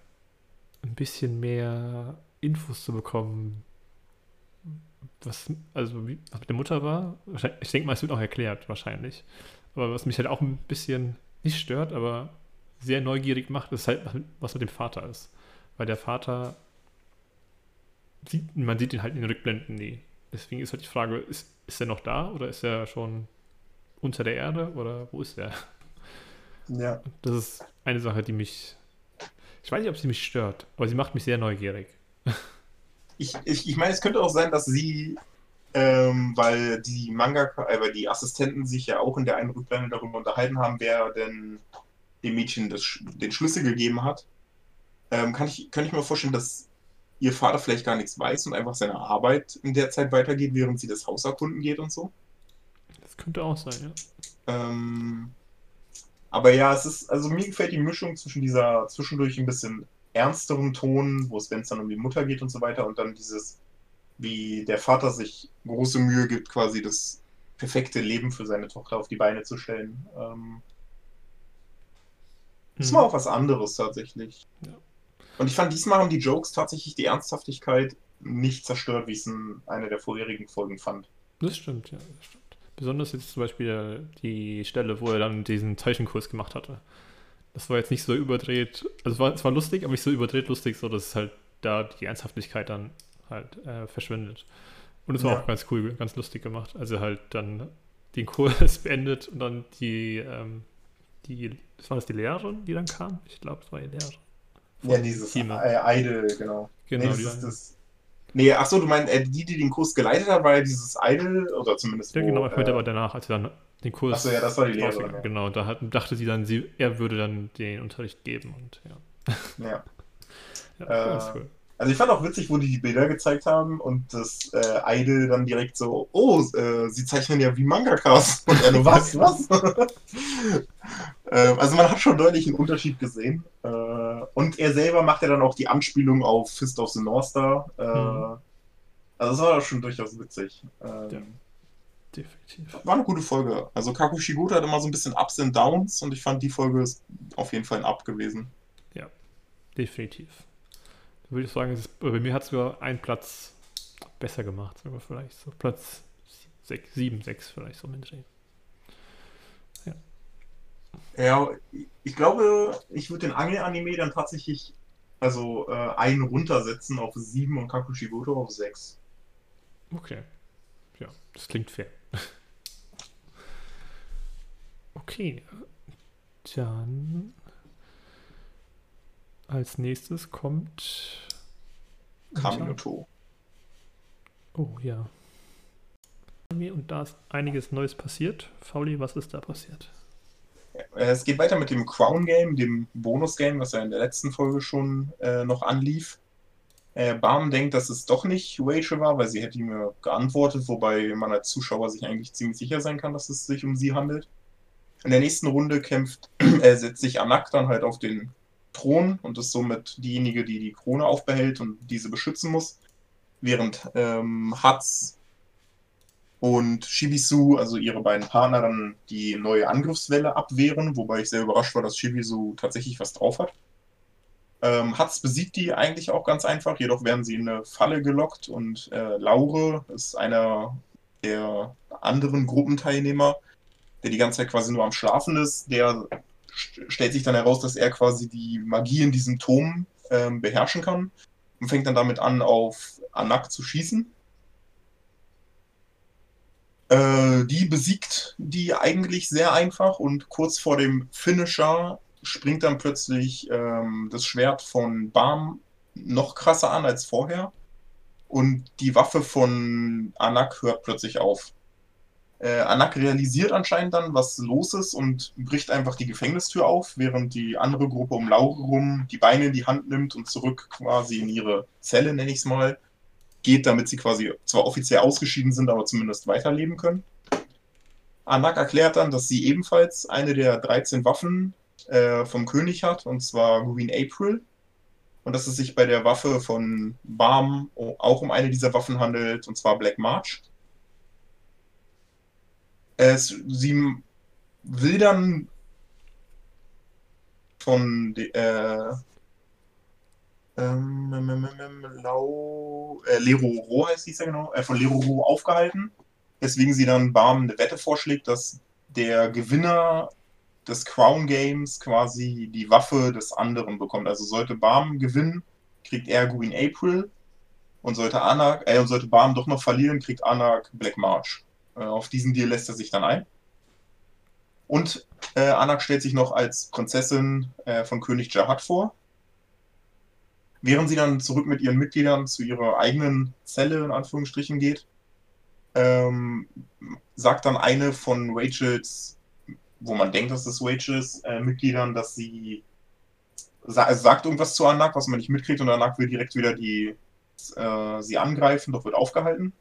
ein bisschen mehr Infos zu bekommen, was, also wie was mit der Mutter war. Ich denke mal, es wird auch erklärt, wahrscheinlich. Aber was mich halt auch ein bisschen nicht stört, aber sehr neugierig macht, ist halt, was mit dem Vater ist. Weil der Vater, sieht, man sieht ihn halt in den Rückblenden nie. Deswegen ist halt die Frage, ist, ist er noch da oder ist er schon unter der Erde oder wo ist er? Ja. Das ist eine Sache, die mich, ich weiß nicht, ob sie mich stört, aber sie macht mich sehr neugierig. Ich, ich, ich meine, es könnte auch sein, dass sie ähm, weil die Manga, äh, weil die Assistenten sich ja auch in der einen Rückblende darüber unterhalten haben, wer denn dem Mädchen das, den Schlüssel gegeben hat. Ähm, kann, ich, kann ich mir vorstellen, dass ihr Vater vielleicht gar nichts weiß und einfach seine Arbeit in der Zeit weitergeht, während sie das Haus erkunden geht und so. Das könnte auch sein, ja. Ähm, aber ja, es ist, also mir gefällt die Mischung zwischen dieser zwischendurch ein bisschen ernsteren Ton, wo es, wenn es dann um die Mutter geht und so weiter, und dann dieses, wie der Vater sich große Mühe gibt, quasi das perfekte Leben für seine Tochter auf die Beine zu stellen. Ähm, das hm. war auch was anderes tatsächlich. Ja. Und ich fand, diesmal haben die Jokes tatsächlich die Ernsthaftigkeit nicht zerstört, wie ich es in einer der vorherigen Folgen fand. Das stimmt, ja, das stimmt. Besonders jetzt zum Beispiel die Stelle, wo er dann diesen Zeichenkurs gemacht hatte. Das war jetzt nicht so überdreht, also es war, es war lustig, aber nicht so überdreht lustig, so dass halt da die Ernsthaftigkeit dann halt äh, verschwindet. Und es war ja. auch ganz cool, ganz lustig gemacht. Also halt dann den Kurs beendet und dann die, ähm, die, das war das die Lehrerin, die dann kam? Ich glaube, es war die Lehrerin. Ja, dieses Idol, genau. Genau, nee, das ist das. Nee, achso, du meinst, äh, die, die den Kurs geleitet hat, war ja dieses Idol, oder zumindest. Ja, wo, genau, ich meinte äh, aber danach, als sie dann den Kurs. Achso, ja, das war die Lehrerin. Ja. Genau, da hat, dachte sie dann, sie, er würde dann den Unterricht geben und ja. Ja. ja äh, cool. Also ich fand auch witzig, wo die die Bilder gezeigt haben und das äh, Idol dann direkt so, oh, äh, sie zeichnen ja wie Mangakas. Und er nur, was, was? ähm, also man hat schon deutlich einen Unterschied gesehen. Äh, und er selber macht ja dann auch die Anspielung auf Fist of the North Star. Äh, mhm. Also das war schon durchaus witzig. Ähm, ja. Definitiv. War eine gute Folge. Also Kakushigoto hat immer so ein bisschen Ups und Downs und ich fand die Folge ist auf jeden Fall ein Up gewesen. Ja, definitiv würde ich sagen, ist, bei mir hat es sogar einen Platz besser gemacht, sogar vielleicht so Platz 6, 7, 6 vielleicht so mit Ja. Ja, ich glaube, ich würde den Angel-Anime dann tatsächlich also äh, einen runtersetzen auf 7 und Kakushigoto auf 6. Okay. Ja, das klingt fair. okay. Dann als nächstes kommt Kaminoto. Oh ja. Und da ist einiges Neues passiert. Fauli, was ist da passiert? Es geht weiter mit dem Crown Game, dem Bonus Game, was ja in der letzten Folge schon äh, noch anlief. Äh, Barm denkt, dass es doch nicht Rachel war, weil sie hätte ihm geantwortet, wobei man als Zuschauer sich eigentlich ziemlich sicher sein kann, dass es sich um sie handelt. In der nächsten Runde kämpft, äh, setzt sich Anak dann halt auf den Thron und ist somit diejenige, die die Krone aufbehält und diese beschützen muss. Während ähm, Hatz und Shibisu, also ihre beiden Partner, dann die neue Angriffswelle abwehren, wobei ich sehr überrascht war, dass Shibisu tatsächlich was drauf hat. Ähm, Hatz besiegt die eigentlich auch ganz einfach, jedoch werden sie in eine Falle gelockt und äh, Laure ist einer der anderen Gruppenteilnehmer, der die ganze Zeit quasi nur am Schlafen ist, der stellt sich dann heraus, dass er quasi die Magie in diesem Turm ähm, beherrschen kann und fängt dann damit an, auf Anak zu schießen. Äh, die besiegt die eigentlich sehr einfach und kurz vor dem Finisher springt dann plötzlich ähm, das Schwert von Bam noch krasser an als vorher und die Waffe von Anak hört plötzlich auf. Äh, Anak realisiert anscheinend dann, was los ist und bricht einfach die Gefängnistür auf, während die andere Gruppe um Laure rum die Beine in die Hand nimmt und zurück quasi in ihre Zelle, nenne ich es mal, geht, damit sie quasi zwar offiziell ausgeschieden sind, aber zumindest weiterleben können. Anak erklärt dann, dass sie ebenfalls eine der 13 Waffen äh, vom König hat, und zwar Green April. Und dass es sich bei der Waffe von Barm auch um eine dieser Waffen handelt, und zwar Black March. Es, sie will dann von äh, ähm, ähm, ähm, ähm, Lau, äh, Leroro heißt sie ja genau, äh, von Leroro aufgehalten, weswegen sie dann Barm eine Wette vorschlägt, dass der Gewinner des Crown Games quasi die Waffe des anderen bekommt. Also sollte Barm gewinnen, kriegt er Green April und sollte Anak, äh, und sollte Barm doch noch verlieren, kriegt Anak Black March. Äh, auf diesen Deal lässt er sich dann ein. Und äh, Anak stellt sich noch als Prinzessin äh, von König Jahad vor. Während sie dann zurück mit ihren Mitgliedern zu ihrer eigenen Zelle, in Anführungsstrichen, geht, ähm, sagt dann eine von Rachels, wo man denkt, dass es Rachels äh, Mitgliedern, dass sie sa sagt irgendwas zu Anak, was man nicht mitkriegt, und Anak will direkt wieder die äh, sie angreifen, doch wird aufgehalten.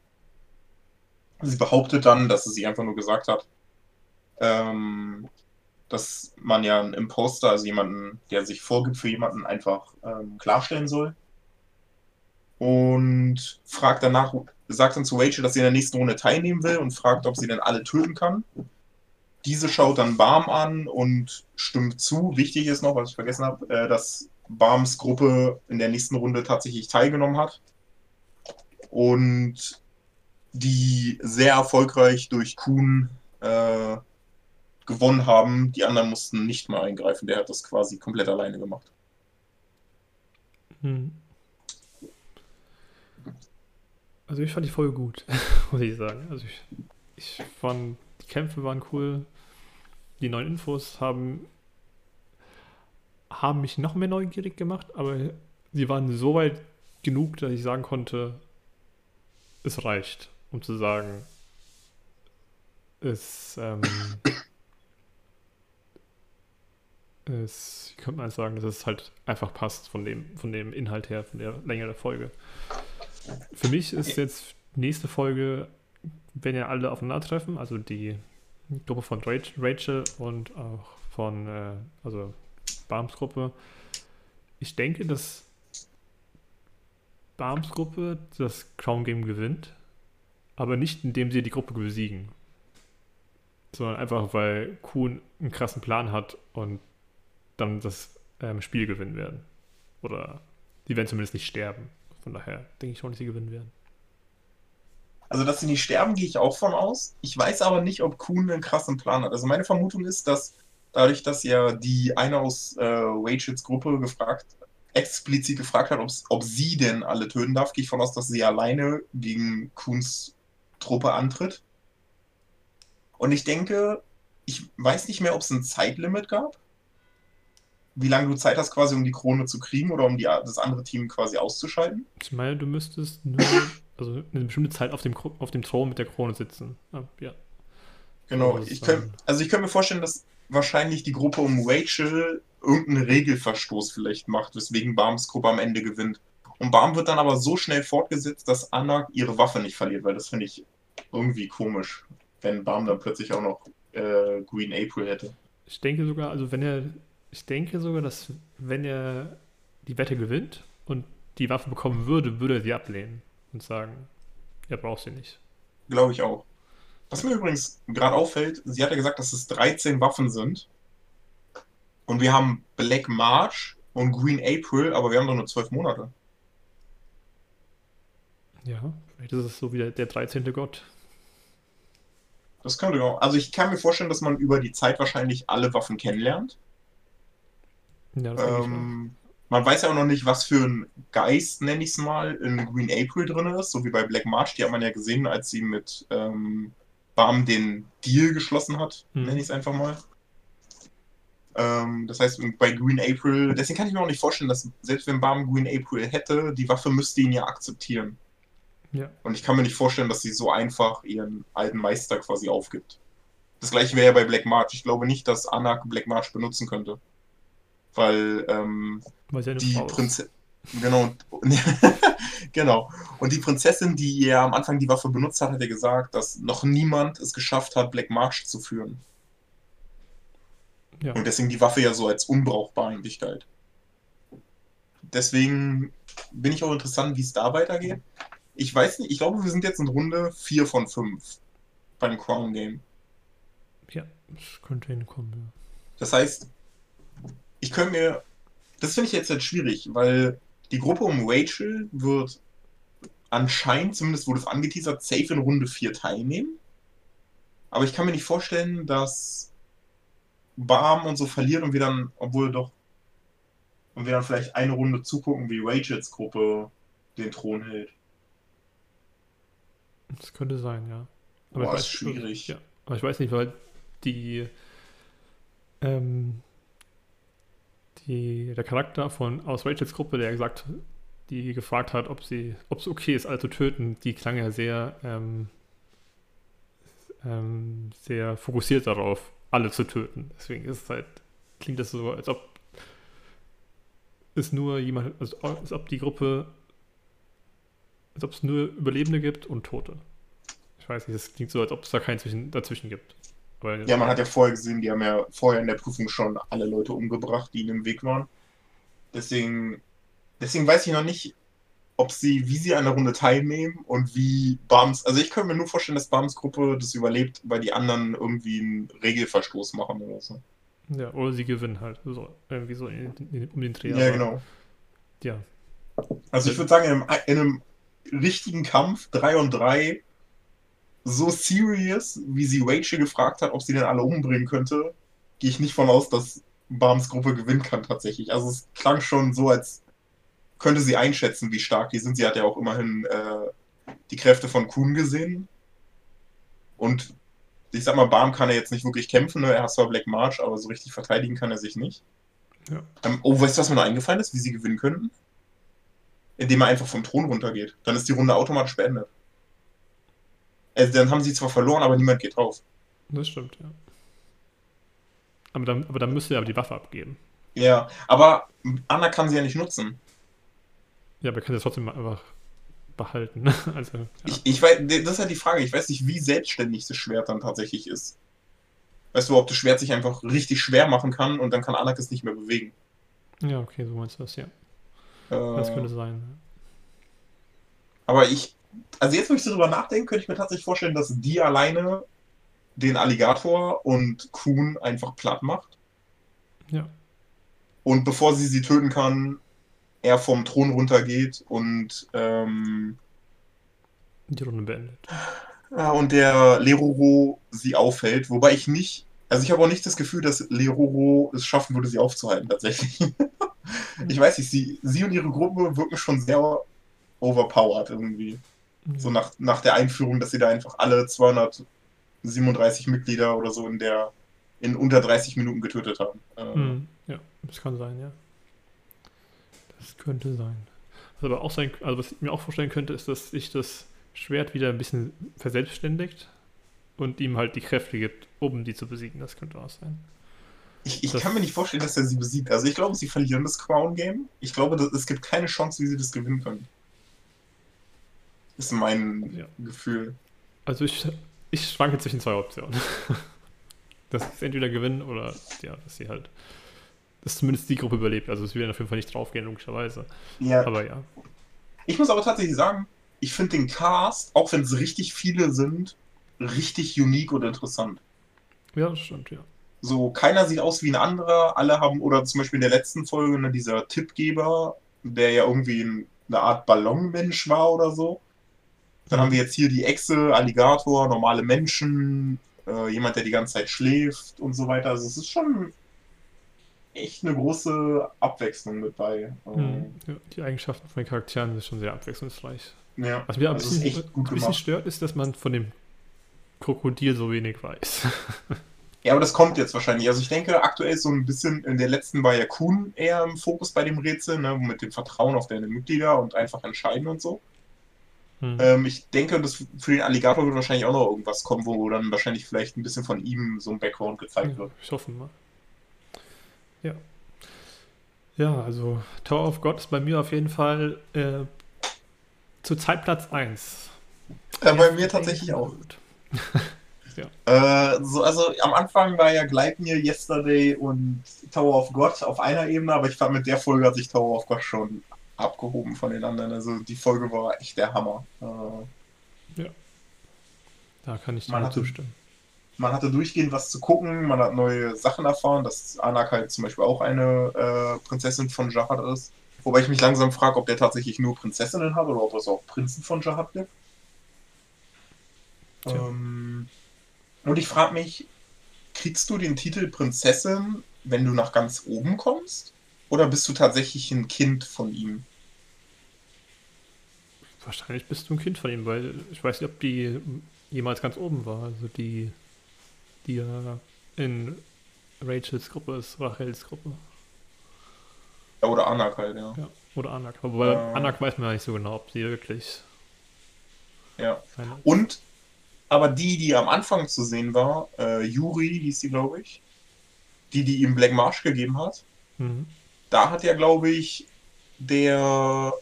Sie behauptet dann, dass sie einfach nur gesagt hat, ähm, dass man ja einen Imposter, also jemanden, der sich vorgibt für jemanden, einfach ähm, klarstellen soll. Und fragt danach, sagt dann zu Rachel, dass sie in der nächsten Runde teilnehmen will und fragt, ob sie denn alle töten kann. Diese schaut dann Barm an und stimmt zu. Wichtig ist noch, was ich vergessen habe, äh, dass Barms Gruppe in der nächsten Runde tatsächlich teilgenommen hat. Und die sehr erfolgreich durch Kuhn äh, gewonnen haben. Die anderen mussten nicht mal eingreifen. Der hat das quasi komplett alleine gemacht. Hm. Also ich fand die Folge gut, muss ich sagen. Also ich, ich fand, die Kämpfe waren cool. Die neuen Infos haben, haben mich noch mehr neugierig gemacht, aber sie waren so weit genug, dass ich sagen konnte, es reicht, um zu sagen, es, ähm, es, wie könnte man sagen, dass es halt einfach passt von dem, von dem Inhalt her, von der Länge der Folge. Für mich ist jetzt nächste Folge, wenn ja alle aufeinandertreffen, also die Gruppe von Rachel und auch von, äh, also Barms Gruppe. Ich denke, dass Barms Gruppe das Crown Game gewinnt, aber nicht indem sie die Gruppe besiegen, sondern einfach, weil Kuhn einen krassen Plan hat und dann das ähm, Spiel gewinnen werden. Oder die werden zumindest nicht sterben. Von daher denke ich schon, dass sie gewinnen werden. Also, dass sie nicht sterben, gehe ich auch von aus. Ich weiß aber nicht, ob Kuhn einen krassen Plan hat. Also, meine Vermutung ist, dass dadurch, dass ja die eine aus äh, Rachels Gruppe gefragt, explizit gefragt hat, ob sie denn alle töten darf, gehe ich von aus, dass sie alleine gegen Kuhns Truppe antritt. Und ich denke, ich weiß nicht mehr, ob es ein Zeitlimit gab wie lange du Zeit hast, quasi um die Krone zu kriegen oder um die, das andere Team quasi auszuschalten? Ich meine, du müsstest nur also eine bestimmte Zeit auf dem, auf dem Thron mit der Krone sitzen. Ah, ja. Genau. Ich könnt, also ich könnte mir vorstellen, dass wahrscheinlich die Gruppe um Rachel irgendeinen Regelverstoß vielleicht macht, weswegen Barms Gruppe am Ende gewinnt. Und Barm wird dann aber so schnell fortgesetzt, dass Anna ihre Waffe nicht verliert, weil das finde ich irgendwie komisch, wenn Barm dann plötzlich auch noch äh, Green April hätte. Ich denke sogar, also wenn er ich denke sogar, dass wenn er die Wette gewinnt und die Waffe bekommen würde, würde er sie ablehnen und sagen, er braucht sie nicht. Glaube ich auch. Was mir übrigens gerade auffällt, sie hat ja gesagt, dass es 13 Waffen sind. Und wir haben Black March und Green April, aber wir haben doch nur 12 Monate. Ja, vielleicht ist es so wie der, der 13. Gott. Das könnte auch. Also ich kann mir vorstellen, dass man über die Zeit wahrscheinlich alle Waffen kennenlernt. Ja, ähm, man weiß ja auch noch nicht, was für ein Geist, nenne ich es mal, in Green April drin ist, so wie bei Black March. Die hat man ja gesehen, als sie mit ähm, Bam den Deal geschlossen hat, hm. nenne ich es einfach mal. Ähm, das heißt, bei Green April, deswegen kann ich mir auch nicht vorstellen, dass selbst wenn Bam Green April hätte, die Waffe müsste ihn ja akzeptieren. Ja. Und ich kann mir nicht vorstellen, dass sie so einfach ihren alten Meister quasi aufgibt. Das gleiche wäre ja bei Black March. Ich glaube nicht, dass Anak Black March benutzen könnte weil ähm, die Prinzessin. Genau. genau. Und die Prinzessin, die ja am Anfang die Waffe benutzt hat, hat ja gesagt, dass noch niemand es geschafft hat, Black March zu führen. Ja. Und deswegen die Waffe ja so als unbrauchbar eigentlich galt. Deswegen bin ich auch interessant, wie es da weitergeht. Ich weiß nicht, ich glaube, wir sind jetzt in Runde 4 von 5 beim Crown Game. Ja, das könnte hinkommen. Ja. Das heißt, ich könnte mir, das finde ich jetzt halt schwierig, weil die Gruppe um Rachel wird anscheinend, zumindest wurde es angeteasert, safe in Runde 4 teilnehmen. Aber ich kann mir nicht vorstellen, dass Barm und so verliert und wir dann, obwohl doch, und wir dann vielleicht eine Runde zugucken, wie Rachels Gruppe den Thron hält. Das könnte sein, ja. Aber Boah, ist schwierig. Ja. Aber ich weiß nicht, weil die ähm, die, der Charakter von aus Rachels Gruppe, der gesagt, die gefragt hat, ob sie, ob es okay ist, alle zu töten, die klang ja sehr, ähm, ähm, sehr fokussiert darauf, alle zu töten. Deswegen ist es halt, klingt das so, als ob es nur jemand, also als ob die Gruppe als ob es nur Überlebende gibt und Tote. Ich weiß nicht, es klingt so, als ob es da keinen zwischen, dazwischen gibt. Weil, ja, man hat ja vorher gesehen, die haben ja vorher in der Prüfung schon alle Leute umgebracht, die ihnen im Weg waren. Deswegen, deswegen weiß ich noch nicht, ob sie, wie sie an der Runde teilnehmen und wie Bams, also ich könnte mir nur vorstellen, dass Bams Gruppe das überlebt, weil die anderen irgendwie einen Regelverstoß machen oder so. Ja, oder sie gewinnen halt, so, irgendwie so in, in, um den Dreh. Ja, genau. Ja. Also ich würde sagen, in einem, in einem richtigen Kampf, 3 und 3, so serious, wie sie Rachel gefragt hat, ob sie den alle umbringen könnte, gehe ich nicht von aus, dass Barms Gruppe gewinnen kann tatsächlich. Also es klang schon so, als könnte sie einschätzen, wie stark die sind. Sie hat ja auch immerhin äh, die Kräfte von Kuhn gesehen. Und ich sag mal, Barm kann er jetzt nicht wirklich kämpfen. Ne? Er hat zwar Black March, aber so richtig verteidigen kann er sich nicht. Ja. Ähm, oh, weißt du, was mir noch eingefallen ist, wie sie gewinnen könnten? Indem er einfach vom Thron runtergeht. Dann ist die Runde automatisch beendet. Also dann haben sie zwar verloren, aber niemand geht drauf. Das stimmt, ja. Aber dann, aber dann müsste er aber die Waffe abgeben. Ja, aber Anna kann sie ja nicht nutzen. Ja, aber kann sie trotzdem einfach behalten. Also, ja. ich, ich weiß, das ist ja die Frage. Ich weiß nicht, wie selbstständig das Schwert dann tatsächlich ist. Weißt du, ob das Schwert sich einfach richtig schwer machen kann und dann kann Anak es nicht mehr bewegen. Ja, okay, so meinst du das, ja. Äh, das könnte sein. Aber ich, also jetzt, wo ich so drüber nachdenke, könnte ich mir tatsächlich vorstellen, dass die alleine den Alligator und Kuhn einfach platt macht. Ja. Und bevor sie sie töten kann, er vom Thron runtergeht und ähm, die Runde beendet. Ja, und der Leroro sie aufhält, wobei ich nicht, also ich habe auch nicht das Gefühl, dass Leroro es schaffen würde, sie aufzuhalten tatsächlich. ich weiß nicht, sie, sie und ihre Gruppe wirken schon sehr overpowered irgendwie. Mhm. So nach, nach der Einführung, dass sie da einfach alle 237 Mitglieder oder so in der in unter 30 Minuten getötet haben. Mhm. Ja, das kann sein, ja. Das könnte sein. Was aber auch sein, also was ich mir auch vorstellen könnte, ist, dass sich das Schwert wieder ein bisschen verselbstständigt und ihm halt die Kräfte gibt, um die zu besiegen. Das könnte auch sein. Ich, ich kann mir nicht vorstellen, dass er sie besiegt. Also ich glaube, sie verlieren das Crown Game. Ich glaube, es gibt keine Chance, wie sie das gewinnen können. Ist mein ja. Gefühl. Also ich, ich schwanke zwischen zwei Optionen. dass sie entweder gewinnen oder ja, dass sie halt dass zumindest die Gruppe überlebt. Also es werden auf jeden Fall nicht draufgehen, logischerweise. Ja. Aber ja. Ich muss aber tatsächlich sagen, ich finde den Cast, auch wenn es richtig viele sind, richtig unique und interessant. Ja, das stimmt, ja. So, keiner sieht aus wie ein anderer, alle haben, oder zum Beispiel in der letzten Folge, ne, dieser Tippgeber, der ja irgendwie eine Art Ballonmensch war oder so. Dann haben wir jetzt hier die Echse, Alligator, normale Menschen, äh, jemand, der die ganze Zeit schläft und so weiter. Also es ist schon echt eine große Abwechslung mit bei. Hm. Ja, die Eigenschaften von den Charakteren sind schon sehr abwechslungsreich. Ja, Was mir ein also bisschen, ein bisschen stört, ist, dass man von dem Krokodil so wenig weiß. Ja, aber das kommt jetzt wahrscheinlich. Also ich denke, aktuell ist so ein bisschen, in der letzten war ja Kuhn eher im Fokus bei dem Rätsel, ne, mit dem Vertrauen auf deine Mitglieder und einfach entscheiden und so. Hm. Ähm, ich denke, dass für den Alligator wird wahrscheinlich auch noch irgendwas kommen, wo dann wahrscheinlich vielleicht ein bisschen von ihm so ein Background gezeigt ja, wird. Ich hoffe mal. Ja. Ja, also Tower of God ist bei mir auf jeden Fall äh, zu Zeitplatz 1. Ja, bei mir tatsächlich auch. ja. Äh, so, also am Anfang war ja Gleitmir, Yesterday und Tower of God auf einer Ebene, aber ich fand mit der Folge hat sich Tower of God schon abgehoben von den anderen. Also die Folge war echt der Hammer. Äh, ja. Da kann ich dir zustimmen. Man hatte durchgehend was zu gucken, man hat neue Sachen erfahren, dass Anak halt zum Beispiel auch eine äh, Prinzessin von Jahad ist. Wobei ich mich langsam frage, ob der tatsächlich nur Prinzessinnen hat oder ob es auch Prinzen von Jahad gibt. Ähm, und ich frage mich, kriegst du den Titel Prinzessin, wenn du nach ganz oben kommst? Oder bist du tatsächlich ein Kind von ihm? Wahrscheinlich bist du ein Kind von ihm, weil ich weiß nicht, ob die jemals ganz oben war. Also die, die ja in Rachels Gruppe ist, Rachels Gruppe. Ja, oder Anak halt, ja. ja oder Anak. Aber bei äh, Anak weiß man ja nicht so genau, ob sie wirklich. Ja. Und, aber die, die am Anfang zu sehen war, äh, Yuri hieß sie, glaube ich, die, die ihm Black Marsh gegeben hat, mhm. da hat ja, glaube ich, der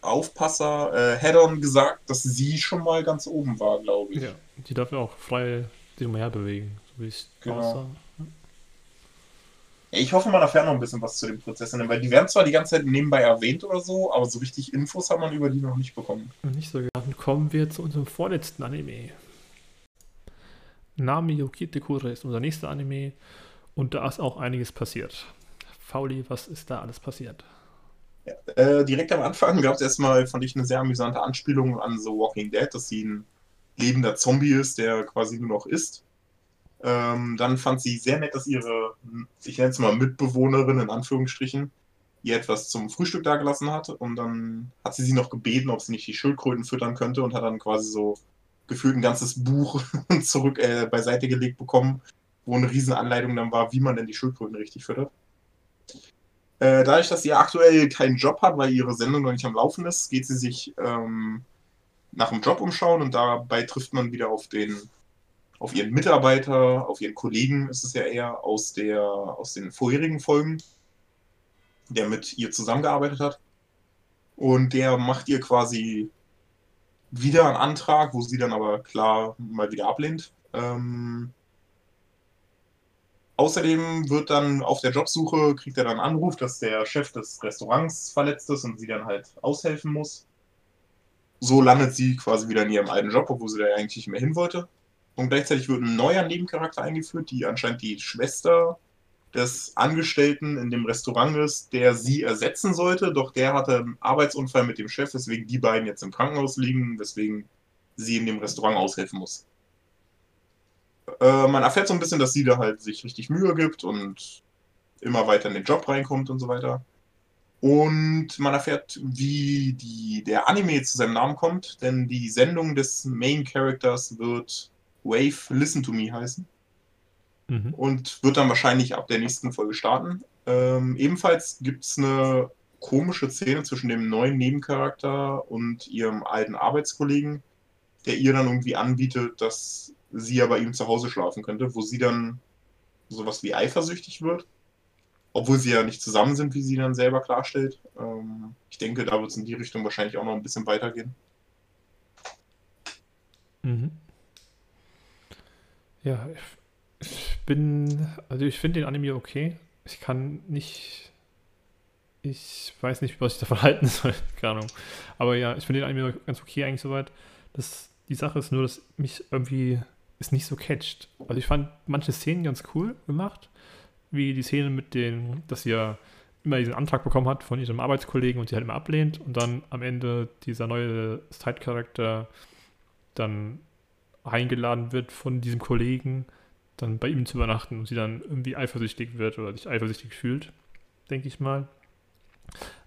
Aufpasser äh, Head-On gesagt, dass sie schon mal ganz oben war, glaube ich. Ja, die darf ja auch frei sich umher bewegen, so wie es Genau. aussah. Ich hoffe, man erfährt noch ein bisschen was zu den Prinzessinnen, weil die werden zwar die ganze Zeit nebenbei erwähnt oder so, aber so richtig Infos hat man über die noch nicht bekommen. Nicht so Dann kommen wir zu unserem vorletzten Anime. Nami Yokite Kure ist unser nächster Anime und da ist auch einiges passiert. Fauli, was ist da alles passiert? Ja, äh, direkt am Anfang gab es erstmal, fand ich, eine sehr amüsante Anspielung an The Walking Dead, dass sie ein lebender Zombie ist, der quasi nur noch isst. Ähm, dann fand sie sehr nett, dass ihre, ich nenne es mal Mitbewohnerin in Anführungsstrichen, ihr etwas zum Frühstück dagelassen hat. Und dann hat sie sie noch gebeten, ob sie nicht die Schildkröten füttern könnte und hat dann quasi so gefühlt ein ganzes Buch zurück äh, beiseite gelegt bekommen, wo eine riesen Anleitung dann war, wie man denn die Schildkröten richtig füttert. Äh, dadurch, dass sie aktuell keinen Job hat, weil ihre Sendung noch nicht am Laufen ist, geht sie sich ähm, nach einem Job umschauen und dabei trifft man wieder auf den auf ihren Mitarbeiter, auf ihren Kollegen ist es ja eher aus der aus den vorherigen Folgen, der mit ihr zusammengearbeitet hat. Und der macht ihr quasi wieder einen Antrag, wo sie dann aber klar mal wieder ablehnt. Ähm, Außerdem wird dann auf der Jobsuche, kriegt er dann einen Anruf, dass der Chef des Restaurants verletzt ist und sie dann halt aushelfen muss. So landet sie quasi wieder in ihrem alten Job, obwohl sie da eigentlich nicht mehr hin wollte. Und gleichzeitig wird ein neuer Nebencharakter eingeführt, die anscheinend die Schwester des Angestellten in dem Restaurant ist, der sie ersetzen sollte. Doch der hatte einen Arbeitsunfall mit dem Chef, weswegen die beiden jetzt im Krankenhaus liegen, weswegen sie in dem Restaurant aushelfen muss. Äh, man erfährt so ein bisschen, dass sie da halt sich richtig Mühe gibt und immer weiter in den Job reinkommt und so weiter. Und man erfährt, wie die, der Anime zu seinem Namen kommt, denn die Sendung des Main Characters wird Wave Listen to Me heißen Mhm. und wird dann wahrscheinlich ab der nächsten Folge starten. Ähm, ebenfalls gibt es eine komische Szene zwischen dem neuen Nebencharakter und ihrem alten Arbeitskollegen, der ihr dann irgendwie anbietet, dass sie ja bei ihm zu Hause schlafen könnte, wo sie dann sowas wie eifersüchtig wird. Obwohl sie ja nicht zusammen sind, wie sie dann selber klarstellt. Ähm, ich denke, da wird es in die Richtung wahrscheinlich auch noch ein bisschen weitergehen. Mhm. Ja, bin, also ich finde den Anime okay. Ich kann nicht, ich weiß nicht, was ich davon halten soll, keine Ahnung. Aber ja, ich finde den Anime ganz okay eigentlich soweit. Das, die Sache ist nur, dass mich irgendwie es nicht so catcht. Also ich fand manche Szenen ganz cool gemacht, wie die Szene mit den, dass sie ja immer diesen Antrag bekommen hat von ihrem Arbeitskollegen und sie halt immer ablehnt und dann am Ende dieser neue Side-Charakter dann eingeladen wird von diesem Kollegen, dann bei ihm zu übernachten und sie dann irgendwie eifersüchtig wird oder sich eifersüchtig fühlt, denke ich mal.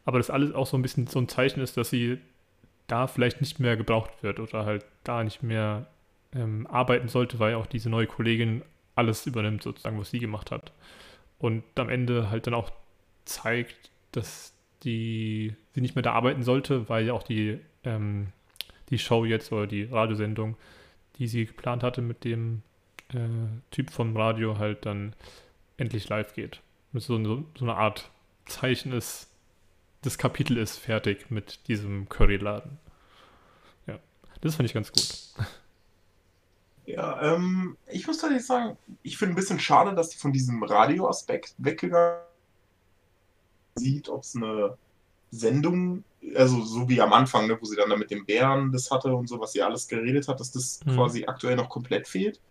Aber das alles auch so ein bisschen so ein Zeichen ist, dass sie da vielleicht nicht mehr gebraucht wird oder halt da nicht mehr ähm, arbeiten sollte, weil auch diese neue Kollegin alles übernimmt, sozusagen, was sie gemacht hat. Und am Ende halt dann auch zeigt, dass die sie nicht mehr da arbeiten sollte, weil ja auch die, ähm, die Show jetzt oder die Radiosendung, die sie geplant hatte mit dem äh, Typ vom Radio, halt dann endlich live geht. Mit so, so, so eine Art Zeichen ist, das Kapitel ist fertig mit diesem Curryladen. Ja, das fand ich ganz gut. Ja, ähm, ich muss tatsächlich sagen, ich finde ein bisschen schade, dass die von diesem Radioaspekt weggegangen sieht, ob es eine Sendung, also so wie am Anfang, ne, wo sie dann da mit dem Bären das hatte und so, was sie alles geredet hat, dass das Mhm. quasi aktuell noch komplett fehlt.